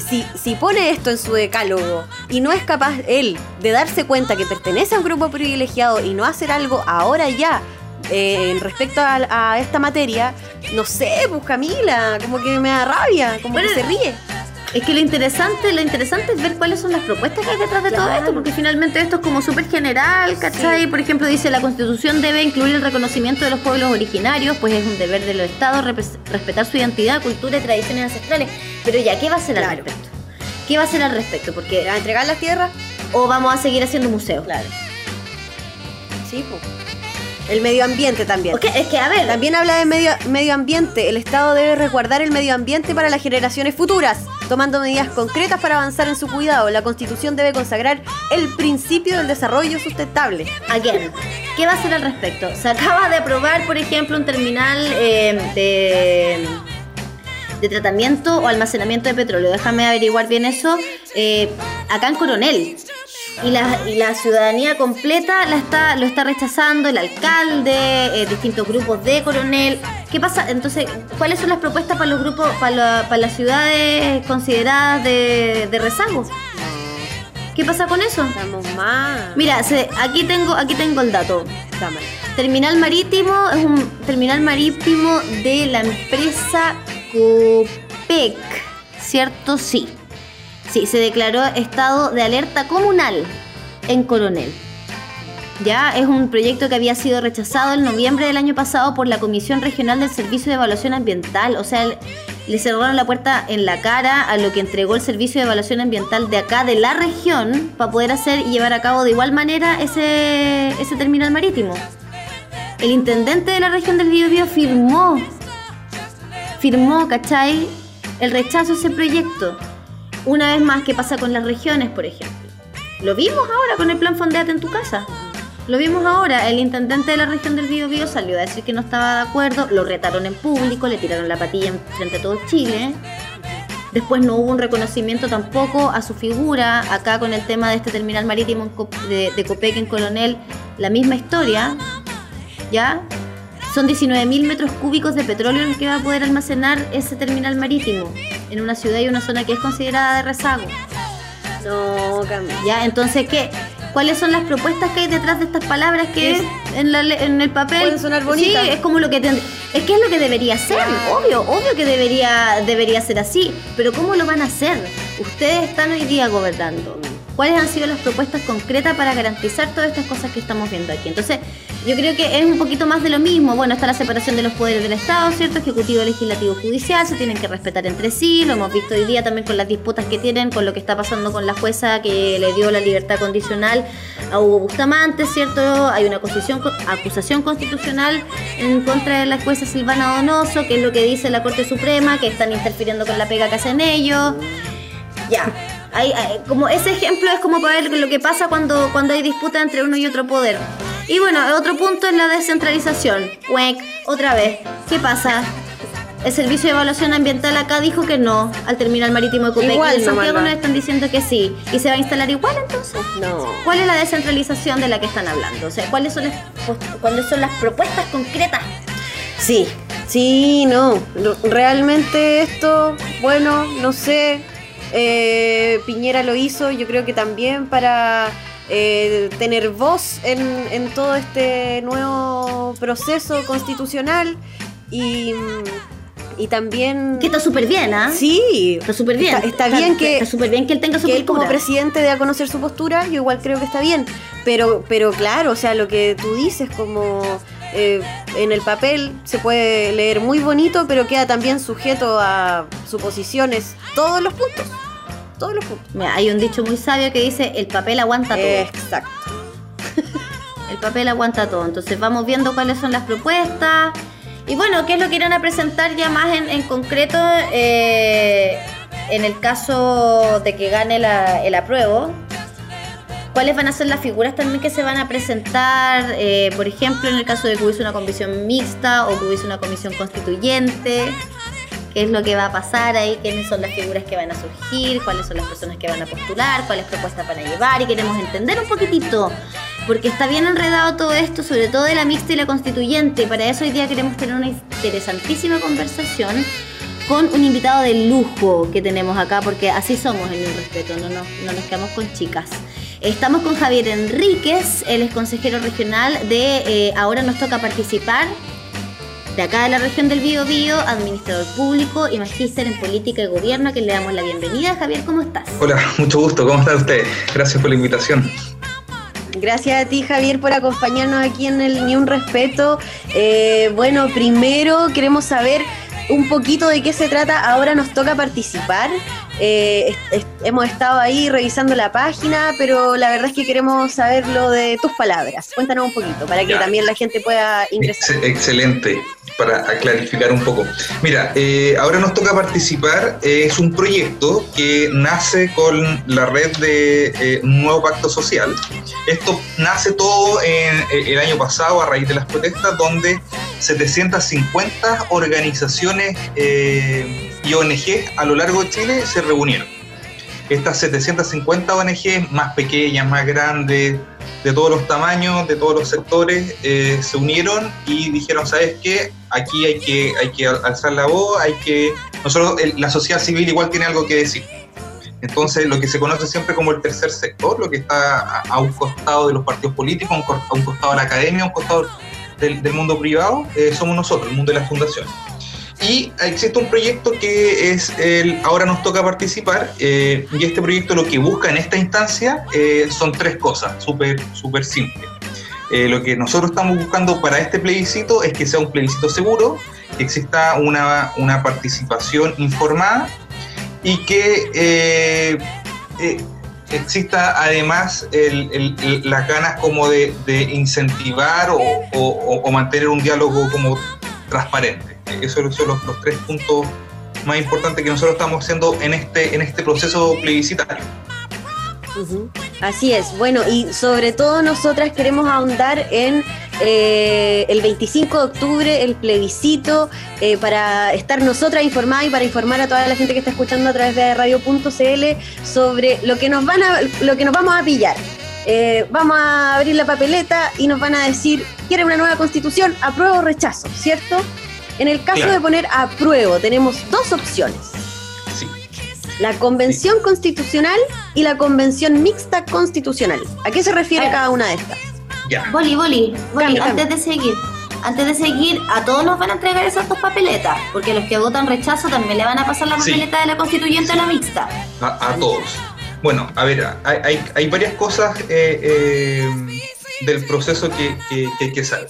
si, si pone esto en su decálogo y no es capaz él de darse cuenta que pertenece a un grupo privilegiado y no hacer algo ahora ya eh, respecto a, a esta materia, no sé, pues Camila, como que me da rabia, como Bueno, que se ríe. Es que lo interesante, lo interesante es ver cuáles son las propuestas que hay detrás de todo esto, porque finalmente esto es como súper general, ¿cachai? Por ejemplo, dice la constitución debe incluir el reconocimiento de los pueblos originarios, pues es un deber de los estados respetar su identidad, cultura y tradiciones ancestrales. Pero ya, ¿qué va a hacer al respecto? ¿Qué va a hacer al respecto? Porque ¿A entregar las tierras? o vamos a seguir haciendo museos. Claro. Sí, pues. El medio ambiente también. Ok, es que a ver, También habla de medio, medio ambiente. El Estado debe resguardar el medio ambiente para las generaciones futuras, tomando medidas concretas para avanzar en su cuidado. La Constitución debe consagrar el principio del desarrollo sustentable. Again, ¿qué va a hacer al respecto? Se acaba de aprobar, por ejemplo, un terminal eh, de, de tratamiento o almacenamiento de petróleo. Déjame averiguar bien eso. eh, acá en Coronel. Y la, y la ciudadanía completa la está, lo está rechazando, el alcalde, eh, distintos grupos de Coronel. ¿Qué pasa? Entonces, ¿cuáles son las propuestas para los grupos, para, la- para las ciudades consideradas de, de rezago? ¿Qué pasa con eso? Estamos más. Mira, se- aquí tengo aquí tengo el dato. Terminal marítimo es un terminal marítimo de la empresa Copec, ¿cierto? Sí. Sí, se declaró estado de alerta comunal en Coronel. Ya es un proyecto que había sido rechazado en noviembre del año pasado por la Comisión Regional del Servicio de Evaluación Ambiental. O sea, le cerraron la puerta en la cara a lo que entregó el Servicio de Evaluación Ambiental de acá, de la región, para poder hacer y llevar a cabo de igual manera ese, terminal marítimo. El intendente de la región del Biobío firmó, firmó, ¿cachai? El rechazo a ese proyecto. Una vez más, ¿qué pasa con las regiones, por ejemplo? Lo vimos ahora con el plan Fondeate en tu casa. Lo vimos ahora, el intendente de la región del Biobío salió a decir que no estaba de acuerdo, lo retaron en público, le tiraron la patilla en frente a todo Chile. Después no hubo un reconocimiento tampoco a su figura. Acá con el tema de este terminal marítimo de, de Copec en Coronel, la misma historia. ¿Ya? Son 19.000 metros cúbicos de petróleo los que va a poder almacenar ese terminal marítimo en una ciudad y una zona que es considerada de rezago. No, Cami. ¿Ya? Entonces, ¿qué? ¿Cuáles son las propuestas que hay detrás de estas palabras que Es- en, la le- en el papel? Pueden sonar bonitas. Sí, es como lo que es que es lo que debería ser, obvio, obvio que debería debería ser así, pero ¿cómo lo van a hacer? Ustedes están hoy día gobernando. ¿Cuáles han sido las propuestas concretas para garantizar todas estas cosas que estamos viendo aquí? Entonces, yo creo que es un poquito más de lo mismo. Bueno, está la separación de los poderes del Estado, ¿cierto? Ejecutivo, legislativo, judicial, se tienen que respetar entre sí. Lo hemos visto hoy día también con las disputas que tienen, con lo que está pasando con la jueza que le dio la libertad condicional a Hugo Bustamante, ¿cierto? Hay una acusación, acusación constitucional en contra de la jueza Silvana Donoso, que es lo que dice la Corte Suprema, que están interfiriendo con la pega que hacen ellos. Ya. Hay, hay- como ese ejemplo es como para ver lo que pasa cuando, cuando hay disputa entre uno y otro poder. Y bueno, otro punto es la descentralización. Cuec, otra vez. ¿Qué pasa? El Servicio de Evaluación Ambiental acá dijo que no al terminal marítimo de Copec. Igual y en Santiago va. nos están diciendo que sí. ¿Y se va a instalar igual entonces? No. ¿Cuál es la descentralización de la que están hablando? O sea, ¿cuáles son las, cuáles son las propuestas concretas? Sí, sí, no. No, Realmente esto, bueno, no sé. eh, Piñera lo hizo, yo creo que también para eh, tener voz en, en todo este nuevo proceso constitucional y, y también... Que está súper bien, ¿ah? Sí, Está súper bien. Está, está bien que, Está súper bien que él tenga su que él como presidente dé a conocer su postura, yo igual creo que está bien. Pero, pero claro, o sea, lo que tú dices como eh, en el papel se puede leer muy bonito, pero queda también sujeto a suposiciones todos los puntos. Todos los puntos. Mira, hay un dicho muy sabio que dice, el papel aguanta todo. Exacto. [LAUGHS] El papel aguanta todo. Entonces vamos viendo cuáles son las propuestas. Y bueno, qué es lo que irán a presentar ya más en, en concreto eh, en el caso de que gane la- el apruebo. ¿Cuáles van a ser las figuras también que se van a presentar? Eh, por ejemplo, en el caso de que hubiese una comisión mixta o que hubiese una comisión constituyente. ¿Qué es lo que va a pasar ahí? ¿Quiénes son las figuras que van a surgir? ¿Cuáles son las personas que van a postular? ¿Cuáles propuestas van a llevar? Y queremos entender un poquitito. Porque está bien enredado todo esto, sobre todo de la mixta y la constituyente. Para eso hoy día queremos tener una interesantísima conversación con un invitado de lujo que tenemos acá, porque así somos en el respeto, no nos, no nos quedamos con chicas. Estamos con Javier Enríquez, él es consejero regional de eh, Ahora nos toca participar, de acá de la región del Bío Bío, administrador público y magíster en política y gobierno, a quien le damos la bienvenida. Javier, ¿cómo estás? Hola, [LAUGHS] mucho gusto, ¿cómo están ustedes? Gracias por la invitación. Gracias a ti, Javier, por acompañarnos aquí en el Ni Un Respeto. Eh, bueno, primero queremos saber un poquito de qué se trata. Ahora nos toca participar. Eh, est- est- hemos estado ahí revisando la página, pero la verdad es que queremos saber lo de tus palabras. Cuéntanos un poquito para que Ya. también la gente pueda ingresar. Ex- excelente, para clarificar un poco. Mira, eh, ahora nos toca participar. eh, es un proyecto que nace con la red de eh, un nuevo pacto social. Esto nace todo en, eh, el año pasado a raíz de las protestas, donde 750 organizaciones eh, y ONG a lo largo de Chile se reunieron. Estas 750 ONG, más pequeñas, más grandes, de todos los tamaños, de todos los sectores, eh, se unieron y dijeron, ¿sabes qué? Aquí hay que, hay que al- alzar la voz, hay que... Nosotros, el- la sociedad civil igual tiene algo que decir. Entonces, lo que se conoce siempre como el tercer sector, lo que está a, un costado de los partidos políticos, a un, costado de la academia, a un costado del, del mundo privado, eh, somos nosotros, el mundo de las fundaciones. Y existe un proyecto que es el Ahora nos toca participar, eh, y este proyecto lo que busca en esta instancia eh, son tres cosas, súper súper simples. Eh, lo que nosotros estamos buscando para este plebiscito es que sea un plebiscito seguro, que exista una, una participación informada y que exista además las ganas como de, incentivar o mantener un diálogo como transparente. Esos son los, los tres puntos más importantes que nosotros estamos haciendo en este, en este proceso plebiscitario. Así es, bueno, y sobre todo nosotras queremos ahondar en eh, el 25 de octubre, el plebiscito, eh, para estar nosotras informadas y para informar a toda la gente que está escuchando a través de radio.cl sobre lo que nos van a, lo que nos vamos a pillar. Eh, vamos a abrir la papeleta y nos van a decir, ¿quiere una nueva constitución? ¿Apruebo o rechazo? ¿Cierto? En el caso Claro. de poner apruebo, tenemos dos opciones. Sí. La convención constitucional y la convención mixta constitucional. ¿A qué se refiere Ah. cada una de estas? Ya. Boli, Boli, Boli, Cambio, antes de seguir, antes de seguir, a todos nos van a entregar esas dos papeletas, porque los que votan rechazo también le van a pasar la Sí. papeleta de la constituyente a la mixta. a, a todos. Bueno, a ver, hay, hay, hay varias cosas eh, eh, del proceso que, que, que hay que saber.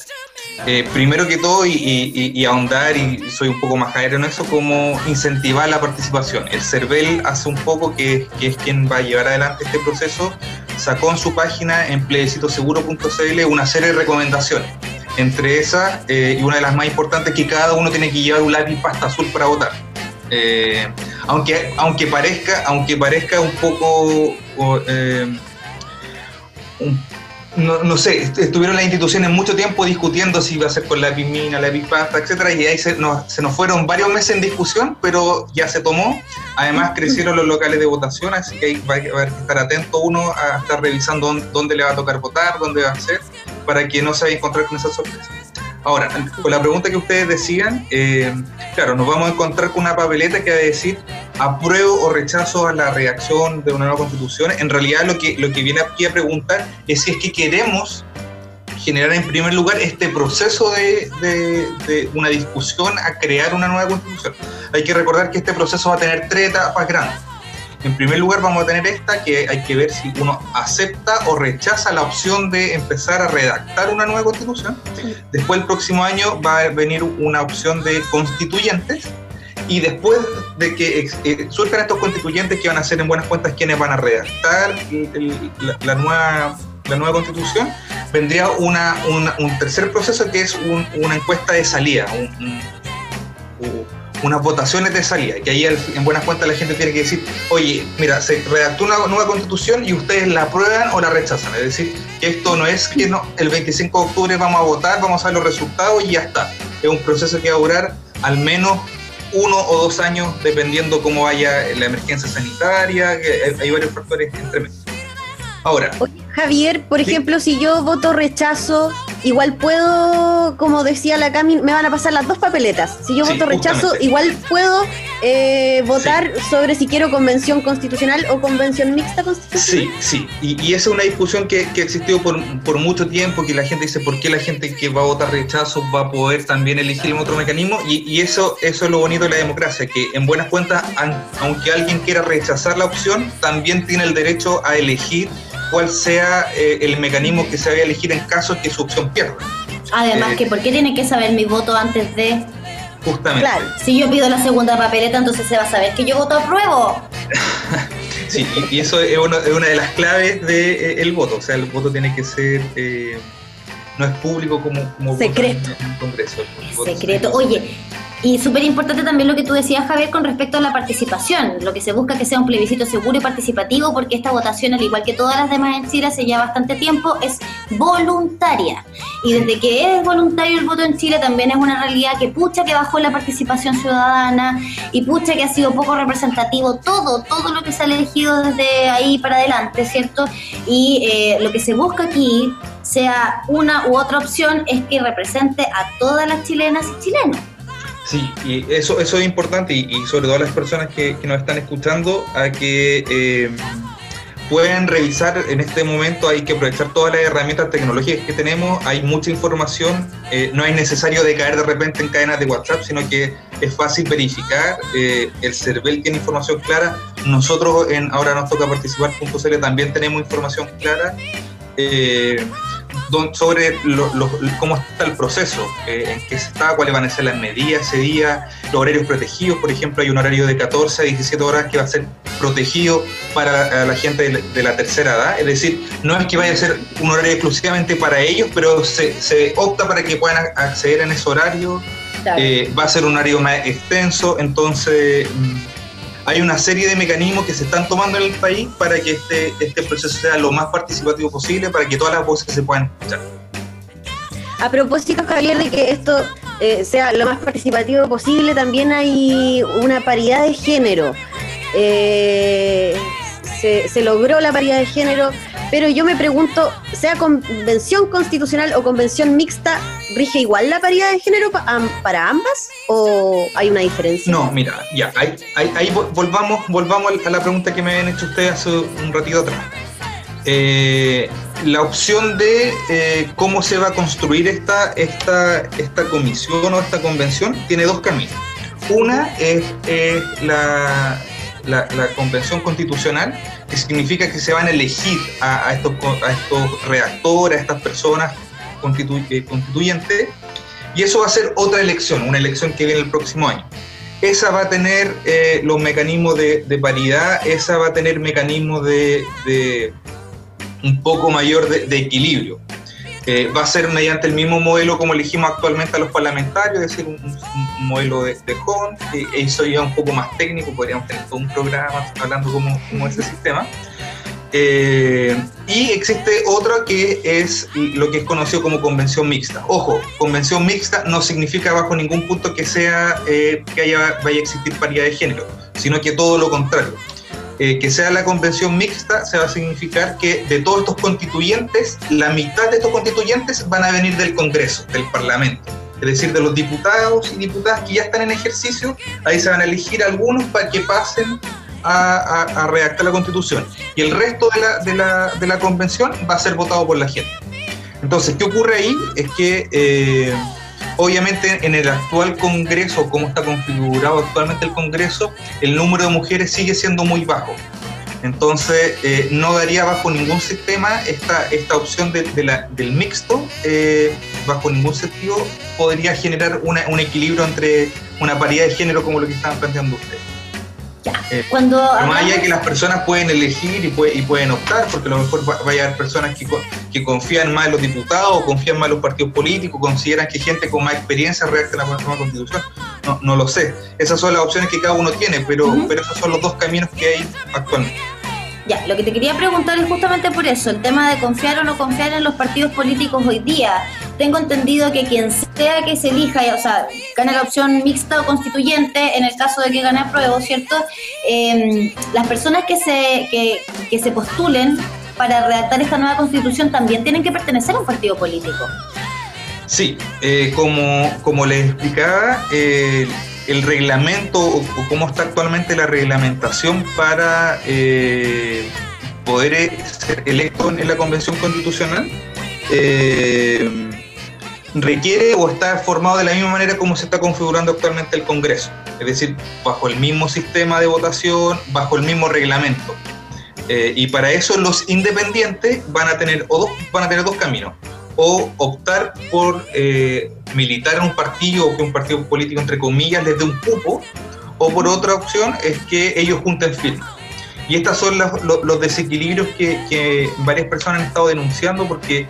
Eh, primero que todo, y, ahondar, y soy un poco más caer en eso, como incentivar la participación. El CERVEL hace un poco, que, que es quien va a llevar adelante este proceso, sacó en su página en plebiscitoseguro.cl una serie de recomendaciones. Entre esas, eh, y una de las más importantes, que cada uno tiene que llevar un lápiz pasta azul para votar. Eh, aunque, aunque, parezca, aunque parezca un poco... un- no, no sé, est- estuvieron las instituciones mucho tiempo discutiendo si iba a ser con lápiz mina, lápiz pasta, etcétera, y ahí se nos, se nos fueron varios meses en discusión, pero ya se tomó. Además, crecieron los locales de votación, así que ahí va, a haber que estar atento uno a estar revisando dónde, dónde le va a tocar votar, dónde va a ser, para que no se vaya a encontrar con esa sorpresa. Ahora, con la pregunta que ustedes decían, eh, claro, nos vamos a encontrar con una papeleta que va a decir apruebo o rechazo a la reacción de una nueva constitución. En realidad lo que, lo que viene aquí a preguntar es si es que queremos generar en primer lugar este proceso de, de- de una discusión a crear una nueva constitución. Hay que recordar que este proceso va a tener tres etapas grandes. En primer lugar vamos a tener esta que hay que ver si uno acepta o rechaza la opción de empezar a redactar una nueva constitución. Después el próximo año va a venir una opción de constituyentes y después de que eh, surjan estos constituyentes que van a ser en buenas cuentas quienes van a redactar la, nueva, la nueva constitución, vendría una, un tercer proceso que es un- una encuesta de salida, unas votaciones de salida, que ahí en buenas cuentas la gente tiene que decir, oye, mira, se redactó una nueva constitución y ustedes la aprueban o la rechazan. Es decir, que esto no es que no, el 25 de octubre vamos a votar, vamos a ver los resultados y ya está. Es un proceso que va a durar al menos uno o dos años, dependiendo cómo vaya la emergencia sanitaria, que hay- varios factores entre medio. Ahora, Oye, Javier, por Sí. ejemplo, si yo voto rechazo, igual puedo, como decía la Cami, me van a pasar las dos papeletas. Si yo Sí, voto rechazo, justamente. igual puedo eh, votar sobre si quiero convención constitucional o convención mixta constitucional. Sí, sí, y, y esa es una discusión que, que ha existido por, por mucho tiempo, que la gente dice, ¿por qué la gente que va a votar rechazo va a poder también elegir otro mecanismo? Y, y eso, eso es lo bonito de la democracia, que en buenas cuentas, aunque alguien quiera rechazar la opción, también tiene el derecho a elegir cuál sea eh, el mecanismo que se vaya a elegir en caso que su opción pierda. Además, Eh. que ¿por qué tiene que saber mi voto antes de...? Justamente. Claro. Si yo pido la segunda papeleta, entonces se va a saber que yo voto apruebo. [LAUGHS] Sí, y, y eso es una, es una de las claves del voto. O sea, el voto tiene que ser. No es público como, como Secreto. en congreso. El es Secreto. Oye, y súper importante también lo que tú decías, Javier, con respecto a la participación. Lo que se busca es que sea un plebiscito seguro y participativo, porque esta votación, al igual que todas las demás en Chile hace ya bastante tiempo, es voluntaria. Y desde que es voluntario el voto en Chile, también es una realidad que pucha que bajó la participación ciudadana y pucha que ha sido poco representativo todo, todo lo que se ha elegido desde ahí para adelante, ¿cierto? Y eh, lo que se busca aquí, sea una u otra opción, es que represente a todas las chilenas y chilenos. Sí, y eso, eso es importante y, y sobre todo a las personas que, que nos están escuchando a que eh, pueden revisar en este momento, hay que aprovechar todas las herramientas tecnológicas que tenemos, hay mucha información, eh, no es necesario de caer de repente en cadenas de WhatsApp, sino que es fácil verificar, eh, el CERVEL tiene información clara, nosotros en Ahora nos toca participar.cl también tenemos información clara. Eh, don- sobre lo- lo- cómo está el proceso, eh, en qué está, cuáles van a ser las medidas ese día, los horarios protegidos, por ejemplo, hay un horario de 14 a 17 horas que va a ser protegido para la gente de la, de la tercera edad, es decir, no es que vaya a ser un horario exclusivamente para ellos, pero se, se opta para que puedan acceder en ese horario, eh, va a ser un horario más extenso, entonces mm, hay una serie de mecanismos que se están tomando en el país para que este, este proceso sea lo más participativo posible, para que todas las voces se puedan escuchar. A propósito, Javier, de que esto eh, sea lo más participativo posible, también hay una paridad de género. Eh, se, se logró la paridad de género, pero yo me pregunto, sea convención constitucional o convención mixta, ¿rige igual la paridad de género para ambas o hay una diferencia? No, mira, ya, ahí, ahí, ahí vol- volvamos, volvamos a la pregunta que me habían hecho ustedes hace un ratito atrás. Eh, la opción de eh, cómo se va a construir esta, esta, esta comisión o esta convención tiene dos caminos. Una es la, la, convención constitucional, que significa que se van a elegir a, estos, a estos redactores, a estas personas eh, constituyentes, y eso va a ser otra elección, una elección que viene el próximo año. Esa va a tener eh, los mecanismos de, paridad, esa va a tener mecanismos de, un poco mayor de equilibrio. Eh, va a ser mediante el mismo modelo como elegimos actualmente a los parlamentarios, es decir, un, un- modelo de, de Hon, que eso ya un poco más técnico, podríamos tener todo un programa hablando como, como ese sistema. Eh, y existe otra que es lo que es conocido como convención mixta. Ojo, convención mixta no significa bajo ningún punto que sea eh, que haya, vaya a existir paridad de género, sino que todo lo contrario. Eh, que sea la convención mixta se va a significar que de todos estos constituyentes, la mitad de estos constituyentes van a venir del Congreso, del Parlamento. Es decir, de los diputados y diputadas que ya están en ejercicio, ahí se van a elegir algunos para que pasen a, a- redactar la constitución. Y el resto de la, de, la, de la convención va a ser votado por la gente. Entonces, ¿qué ocurre ahí? Es que eh, obviamente en el actual Congreso, como está configurado actualmente el Congreso, el número de mujeres sigue siendo muy bajo. Entonces, eh, no daría bajo ningún sistema esta, esta opción del mixto, eh, bajo ningún sentido podría generar una- un equilibrio entre una paridad de género como lo que estaban planteando ustedes. Eh, Cuando pero más hablamos- allá de que las personas pueden elegir y, puede- y pueden optar, porque a lo mejor va, a haber personas que, que confían más en los diputados, confían más en los partidos políticos, consideran que gente con más experiencia redacta la nueva constitución. No, no lo sé. Esas son las opciones que cada uno tiene, pero, pero esos son los dos caminos que hay actualmente. Ya, lo que te quería preguntar es justamente por eso, el tema de confiar o no confiar en los partidos políticos hoy día. Tengo entendido que quien sea que se elija, o sea, gane la opción mixta o constituyente, en el caso de que gane apruebo, ¿cierto? Eh, las personas que se, que, que se postulen para redactar esta nueva constitución también tienen que pertenecer a un partido político. Sí, eh, como, como les explicaba, eh, el reglamento o, o cómo está actualmente la reglamentación para eh, poder eh, ser electo en la Convención Constitucional eh, requiere o está formado de la misma manera como se está configurando actualmente el Congreso, es decir, bajo el mismo sistema de votación, bajo el mismo reglamento. Eh, y para eso los independientes van a tener o dos, van a tener dos caminos o optar por eh, militar en un partido o que un partido político entre comillas les dé un cupo o por otra opción es que ellos junten firmas y estos son los desequilibrios que varias personas han estado denunciando porque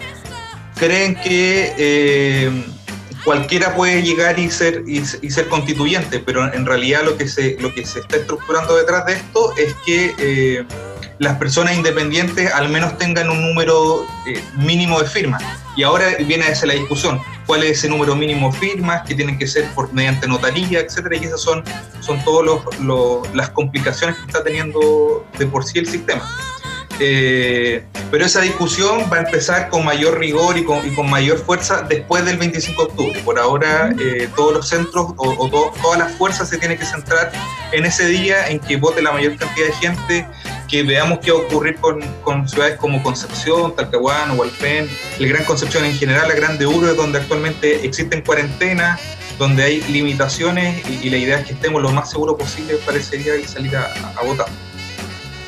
creen que eh, cualquiera puede llegar y ser, y, ser constituyente, pero en realidad lo que, se, lo que se está estructurando detrás de esto es que eh, las personas independientes al menos tengan un número eh, mínimo de firmas. Y ahora viene a esa la discusión, cuál es ese número mínimo de firmas, que tienen que ser por mediante notaría, etcétera, y esas son, son todas las complicaciones que está teniendo de por sí el sistema. Eh, Pero esa discusión va a empezar con mayor rigor y con, mayor fuerza después del 25 de octubre. Por ahora, eh, todos los centros o, o to- todas las fuerzas se tienen que centrar en ese día en que vote la mayor cantidad de gente, que veamos qué va a ocurrir con, ciudades como Concepción, Talcahuano, Hualpén, el Gran Concepción en general, la Grande Urbe, donde actualmente existen cuarentenas, donde hay limitaciones y, la idea es que estemos lo más seguro posible día y salir a votar.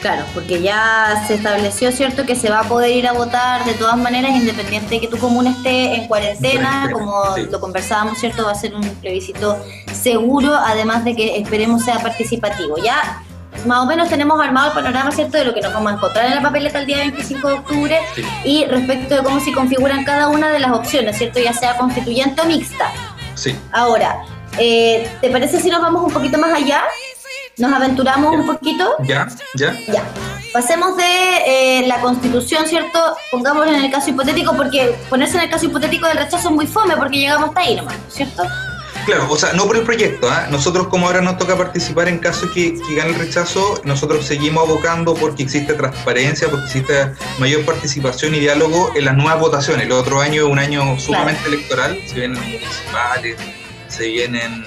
Claro, porque ya se estableció, ¿cierto?, que se va a poder ir a votar de todas maneras, independiente de que tu comuna esté en cuarentena, En cuarentena, como sí. lo conversábamos, ¿cierto?, va a ser un plebiscito seguro, además de que esperemos sea participativo. Ya más o menos tenemos armado el panorama, ¿cierto?, de lo que nos vamos a encontrar en la papeleta el día 25 de octubre Sí. y respecto de cómo se configuran cada una de las opciones, ¿cierto?, ya sea constituyente o mixta. Sí. Ahora, eh, ¿te parece si nos vamos un poquito más allá? ¿Nos aventuramos un poquito? ¿Ya? ¿Ya? Ya. Pasemos de eh, la constitución, ¿cierto? Pongámoslo en el caso hipotético, porque ponerse en el caso hipotético del rechazo es muy fome, porque llegamos hasta ahí nomás, ¿cierto? Claro, o sea, no por el proyecto, ¿ah? nosotros como ahora nos toca participar en caso que, que gane el rechazo, nosotros seguimos abocando porque existe transparencia, porque existe mayor participación y diálogo en las nuevas votaciones. El otro año es un año sumamente electoral, se vienen municipales, se vienen,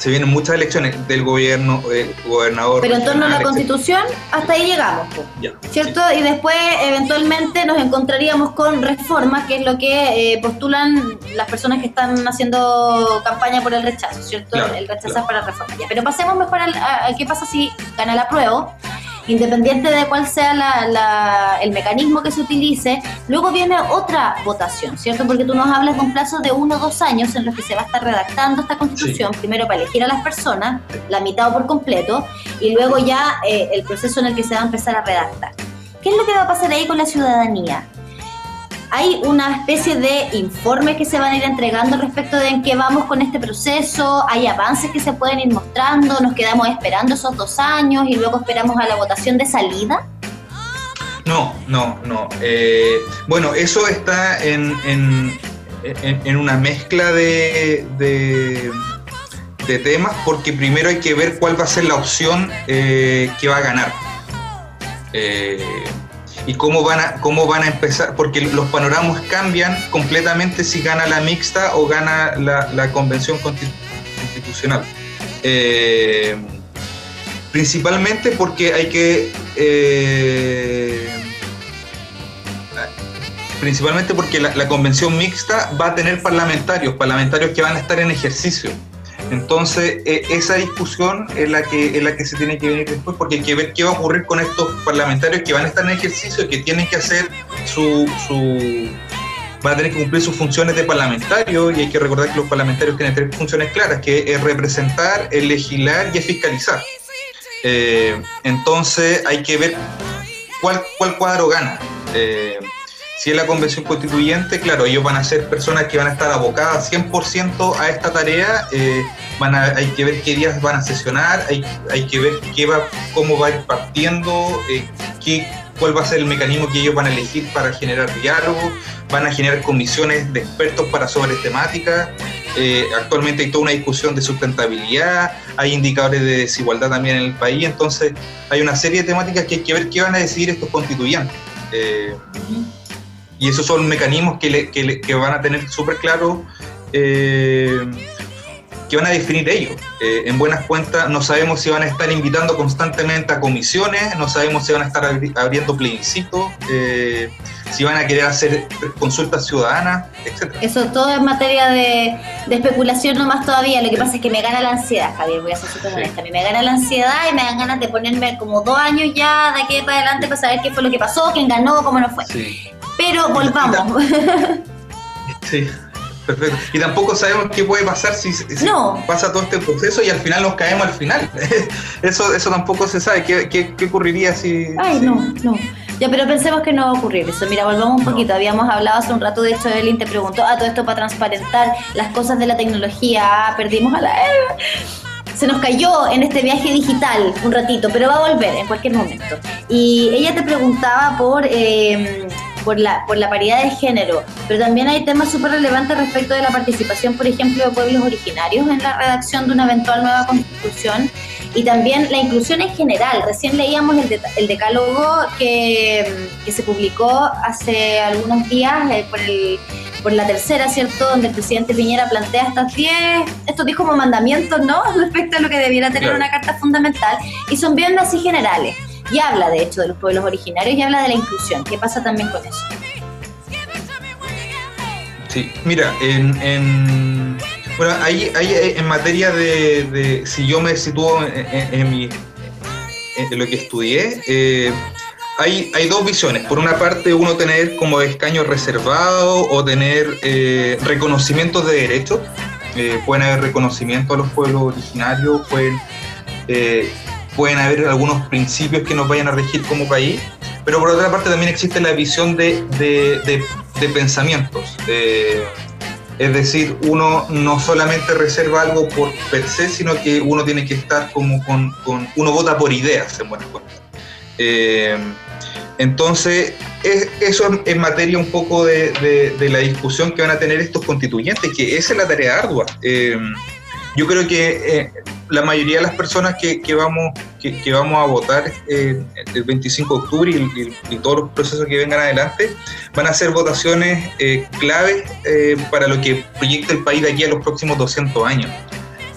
se vienen muchas elecciones del gobierno, del gobernador. Pero en torno a la constitución, hasta ahí llegamos. Ya, ¿cierto? Y después, eventualmente, nos encontraríamos con reformas, que es lo que eh, postulan las personas que están haciendo campaña por el rechazo, ¿cierto? Claro, el rechazar claro. para reforma. Ya, pero pasemos mejor al, a, a qué pasa si gana la prueba. Independiente de cuál sea la- la- el mecanismo que se utilice, luego viene otra votación, ¿cierto? Porque tú nos hablas de un plazo de uno o dos años en los que se va a estar redactando esta constitución, primero para elegir a las personas, la mitad o por completo, y luego ya eh, el proceso en el que se va a empezar a redactar. ¿Qué es lo que va a pasar ahí con la ciudadanía? Hay una especie de informes que se van a ir entregando respecto de en qué vamos con este proceso, hay avances que se pueden ir mostrando, nos quedamos esperando esos dos años y luego esperamos a la votación de salida. No, no, no. Eh, bueno, eso está en, en, en- una mezcla de, de, de temas porque primero hay que ver cuál va a ser la opción eh, que va a ganar. Eh, y cómo van, a, cómo van a empezar, porque los panoramas cambian completamente si gana la mixta o gana la, la convención constitu- constitucional. Eh, principalmente porque hay que eh, principalmente porque la, la convención mixta va a tener parlamentarios, parlamentarios que van a estar en ejercicio. Entonces, eh, esa discusión es la, que, es la que se tiene que venir después, porque hay que ver qué va a ocurrir con estos parlamentarios que van a estar en ejercicio, que tienen que hacer su, su van a tener que cumplir sus funciones de parlamentario, y hay que recordar que los parlamentarios tienen tres funciones claras, que es representar, es legislar y es fiscalizar. Eh, entonces, hay que ver cuál, cuál cuadro gana. Eh, si es la convención constituyente, claro, ellos van a ser personas que van a estar abocadas 100% a esta tarea, eh, van a, hay que ver qué días van a sesionar, hay, hay que ver qué va, cómo va a ir partiendo, eh, qué, cuál va a ser el mecanismo que ellos van a elegir para generar diálogo, van a generar comisiones de expertos para sobre temáticas, eh, actualmente hay toda una discusión de sustentabilidad, hay indicadores de desigualdad también en el país, entonces hay una serie de temáticas que hay que ver qué van a decidir estos constituyentes. Y esos son mecanismos que, le- que le- que van a tener súper claro, eh, que van a definir ellos. Eh, en buenas cuentas, no sabemos si van a estar invitando constantemente a comisiones, no sabemos si van a estar abri- abriendo plebiscitos, eh, si van a querer hacer consultas ciudadanas, etc. Eso todo es materia de, de especulación nomás todavía. Lo que pasa es que me gana la ansiedad, Javier, voy a ser súper Sí. honesta. Me gana la ansiedad y me dan ganas de ponerme como dos años ya de aquí para adelante para saber qué fue lo que pasó, quién ganó, cómo no fue. Sí. Pero volvamos. Sí, perfecto. Y tampoco sabemos qué puede pasar si, si No. pasa todo este proceso y al final nos caemos al final. [LAUGHS] eso, eso tampoco se sabe. ¿Qué, qué, qué ocurriría si... Ay, si- no, no. Ya, pero pensemos que no va a ocurrir eso. Mira, volvamos un No. poquito. Habíamos hablado hace un rato, de hecho, Evelyn te preguntó, ah, todo esto para transparentar las cosas de la tecnología. Ah, perdimos a la. Se nos cayó en este viaje digital un ratito, pero va a volver en cualquier momento. Y ella te preguntaba por eh, por la, por la paridad de género, pero también hay temas súper relevantes respecto de la participación, por ejemplo, de pueblos originarios en la redacción de una eventual nueva constitución y también la inclusión en general. Recién leíamos el, de- el decálogo que, que se publicó hace algunos días eh, por, el, por la tercera, ¿cierto? Donde el presidente Piñera plantea estas 10, estos 10 como mandamientos, ¿no? [LAUGHS] Respecto a lo que debiera tener Claro. una carta fundamental y son bien así generales. Y habla, de hecho, de los pueblos originarios y habla de la inclusión. ¿Qué pasa también con eso? Sí, mira, en, en- bueno, ahí, ahí en materia de, si yo me sitúo en, lo que estudié, eh, hay, hay dos visiones. Por una parte, uno tener como escaño reservado o tener eh, reconocimientos de derechos. Eh, pueden haber reconocimiento a los pueblos originarios, pueden, eh, pueden haber algunos principios que nos vayan a regir como país. Pero por otra parte también existe la visión de, de, de- pensamientos. Es decir, uno no solamente reserva algo por per se, sino que uno tiene que estar como con, con- uno vota por ideas, en buena cuenta. Eh, entonces, es- eso en, en materia un poco de, de- de la discusión que van a tener estos constituyentes, que esa es la tarea ardua. Eh, yo creo que eh, la mayoría de las personas que, vamos, que, vamos a votar eh, el 25 de octubre y, todos los procesos que vengan adelante van a ser votaciones eh, claves eh, para lo que proyecta el país de aquí a los próximos 200 años.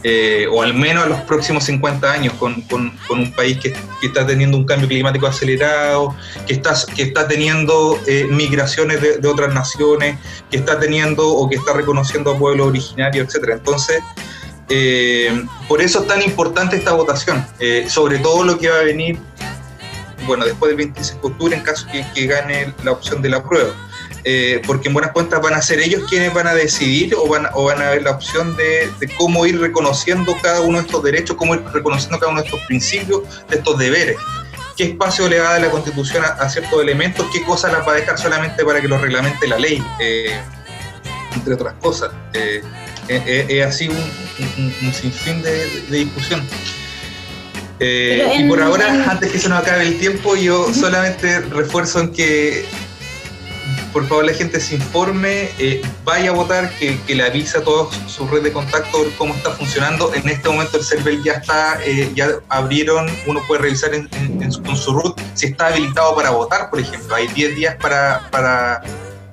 Eh, o al menos a los próximos 50 años, con, con- un país que, está teniendo un cambio climático acelerado, que está, que está teniendo migraciones de, de otras naciones, que está teniendo o que está reconociendo a pueblos originarios, etc. Entonces, eh, por eso es tan importante esta votación, eh, sobre todo lo que va a venir, bueno, después del 26 de octubre, en caso que, que gane la opción de la prueba. Eh, porque en buenas cuentas van a ser ellos quienes van a decidir o van, a ver la opción de, cómo ir reconociendo cada uno de estos derechos, cómo ir reconociendo cada uno de estos principios, de estos deberes. ¿Qué espacio le va a dar la Constitución a, ciertos elementos? ¿Qué cosas las va a dejar solamente para que lo reglamente la ley? Entre otras cosas. Es así un, un- un sinfín de, de discusión. Eh, y por ahora, en- antes que se nos acabe el tiempo, yo solamente refuerzo en que por favor la gente se informe, eh, vaya a votar, que, que le avisa a toda su red de contacto cómo está funcionando. En este momento el server ya está, eh, ya abrieron, uno puede revisar en, en- en su, con su root si está habilitado para votar, por ejemplo. Hay 10 días para, para,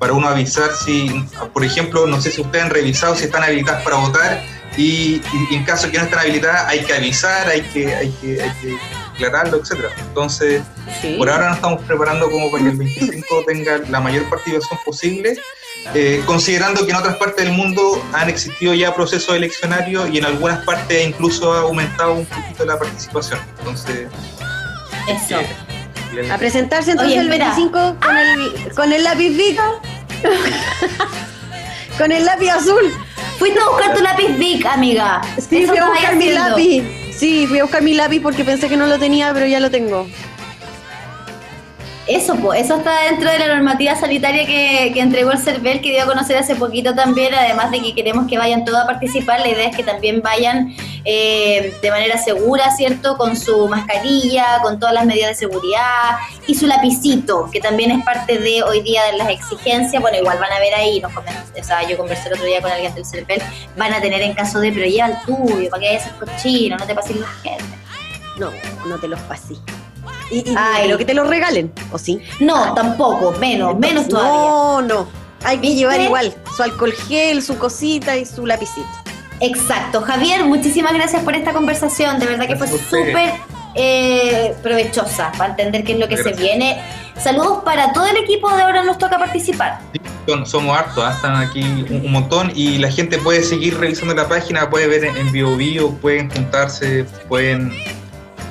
para uno avisar si, por ejemplo, no sé si ustedes han revisado si están habilitadas para votar y, y en caso de que no estén habilitadas hay que avisar, hay que, hay que, hay que aclararlo, etcétera. Entonces, Sí. por ahora nos estamos preparando como para que el 25 tenga la mayor participación posible, eh, considerando que en otras partes del mundo han existido ya procesos eleccionarios y en algunas partes incluso ha aumentado un poquito la participación. Entonces, Eso. bien. A presentarse entonces Oye, el espera. 25 con el, con el lápiz Vic. [LAUGHS] con el lápiz azul. Fuiste a buscar tu lápiz Bic, amiga. Sí, Eso fui a buscar mi haciendo. lápiz. Sí, fui a buscar mi lápiz porque pensé que no lo tenía, pero ya lo tengo. Eso, pues, eso está dentro de la normativa sanitaria que, que entregó el CERVEL, que dio a conocer hace poquito también, además de que queremos que vayan todos a participar, la idea es que también vayan eh, de manera segura, ¿cierto? Con su mascarilla, con todas las medidas de seguridad y su lapicito, que también es parte de hoy día de las exigencias. Bueno, igual van a ver ahí, nos o sea, yo conversé el otro día con alguien del CERVEL, van a tener en caso de, pero lleva el tuyo, para que vayas cochino, no te pases la gente. No, no te los pasé. Y, y Ay. pero que te los regalen, ¿o sí? No, tampoco, menos, menos todavía. No, no. Hay que ¿Viste? llevar igual su alcohol gel, su cosita y su lapicito. Exacto. Javier, muchísimas gracias por esta conversación. De verdad que fue súper eh, provechosa para entender qué es lo que se viene. Saludos para todo el equipo de ahora nos toca participar. Son- somos hartos, ah, están aquí un, un montón y la gente puede seguir revisando la página, puede ver en, en Bio Bio, pueden juntarse, pueden...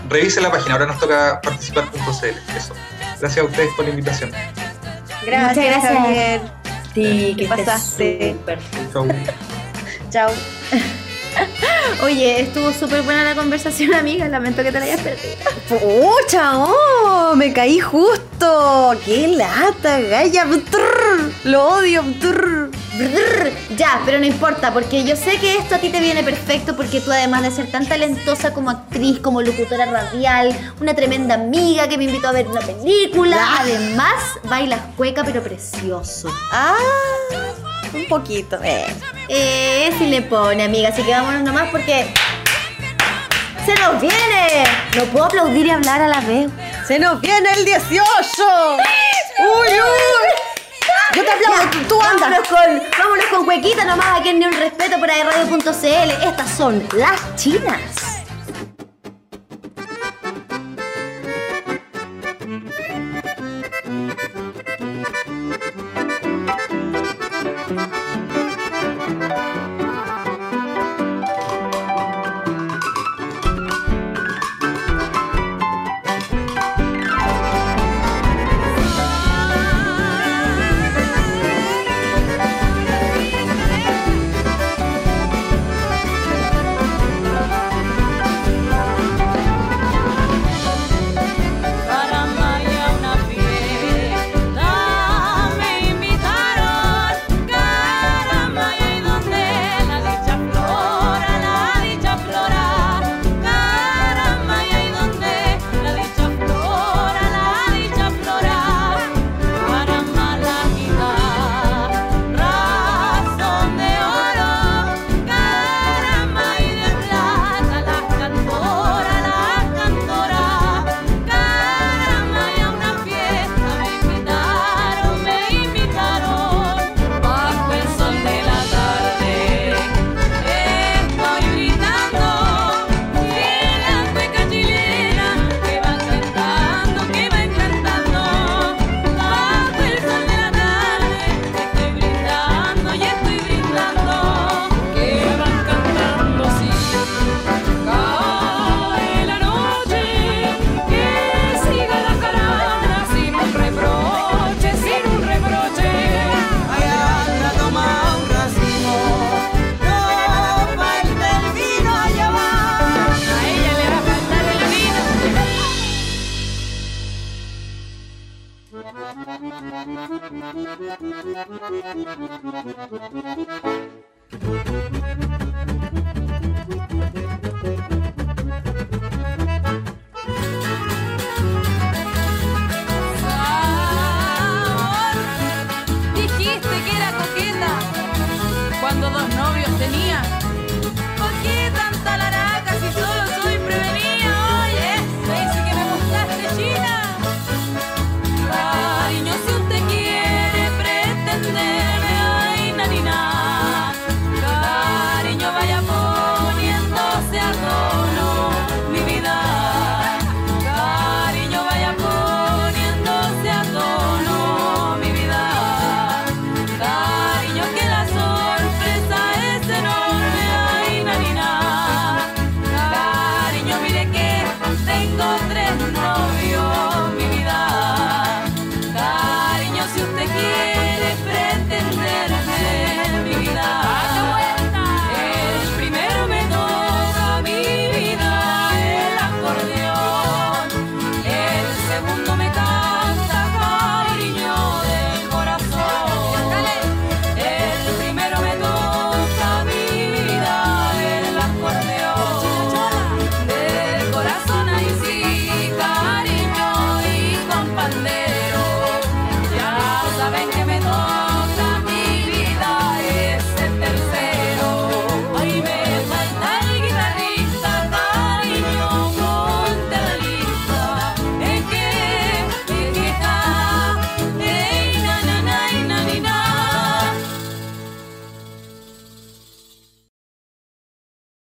Revise la página, ahora nos toca participar.cl. Eso. Gracias a ustedes por la invitación. Gracias, Muchas gracias. Javier. Sí, que pasaste. Chau. Chao. [LAUGHS] [LAUGHS] Oye, estuvo súper buena la conversación, amiga. Lamento que te la hayas perdido. ¡Pucha! oh, me caí justo. ¡Qué lata, gaya! Brr, Lo odio. brr. Ya, pero no importa, porque yo sé que esto a ti te viene perfecto porque tú además de ser tan talentosa como actriz, como locutora radial, una tremenda amiga que me invitó a ver una película, además bailas cueca pero precioso. Ah, un poquito. Eh. Eh, si le pone, amiga, así que vámonos nomás porque... ¡Se nos viene! No puedo aplaudir y hablar a la vez. ¡Se nos viene el 18! ¡Uy, uy! Yo te aplaudo, tú, tú andas. Vámonos con, vámonos con cuequita nomás aquí en Ni un Respeto por radio.cl. Estas son las chinas.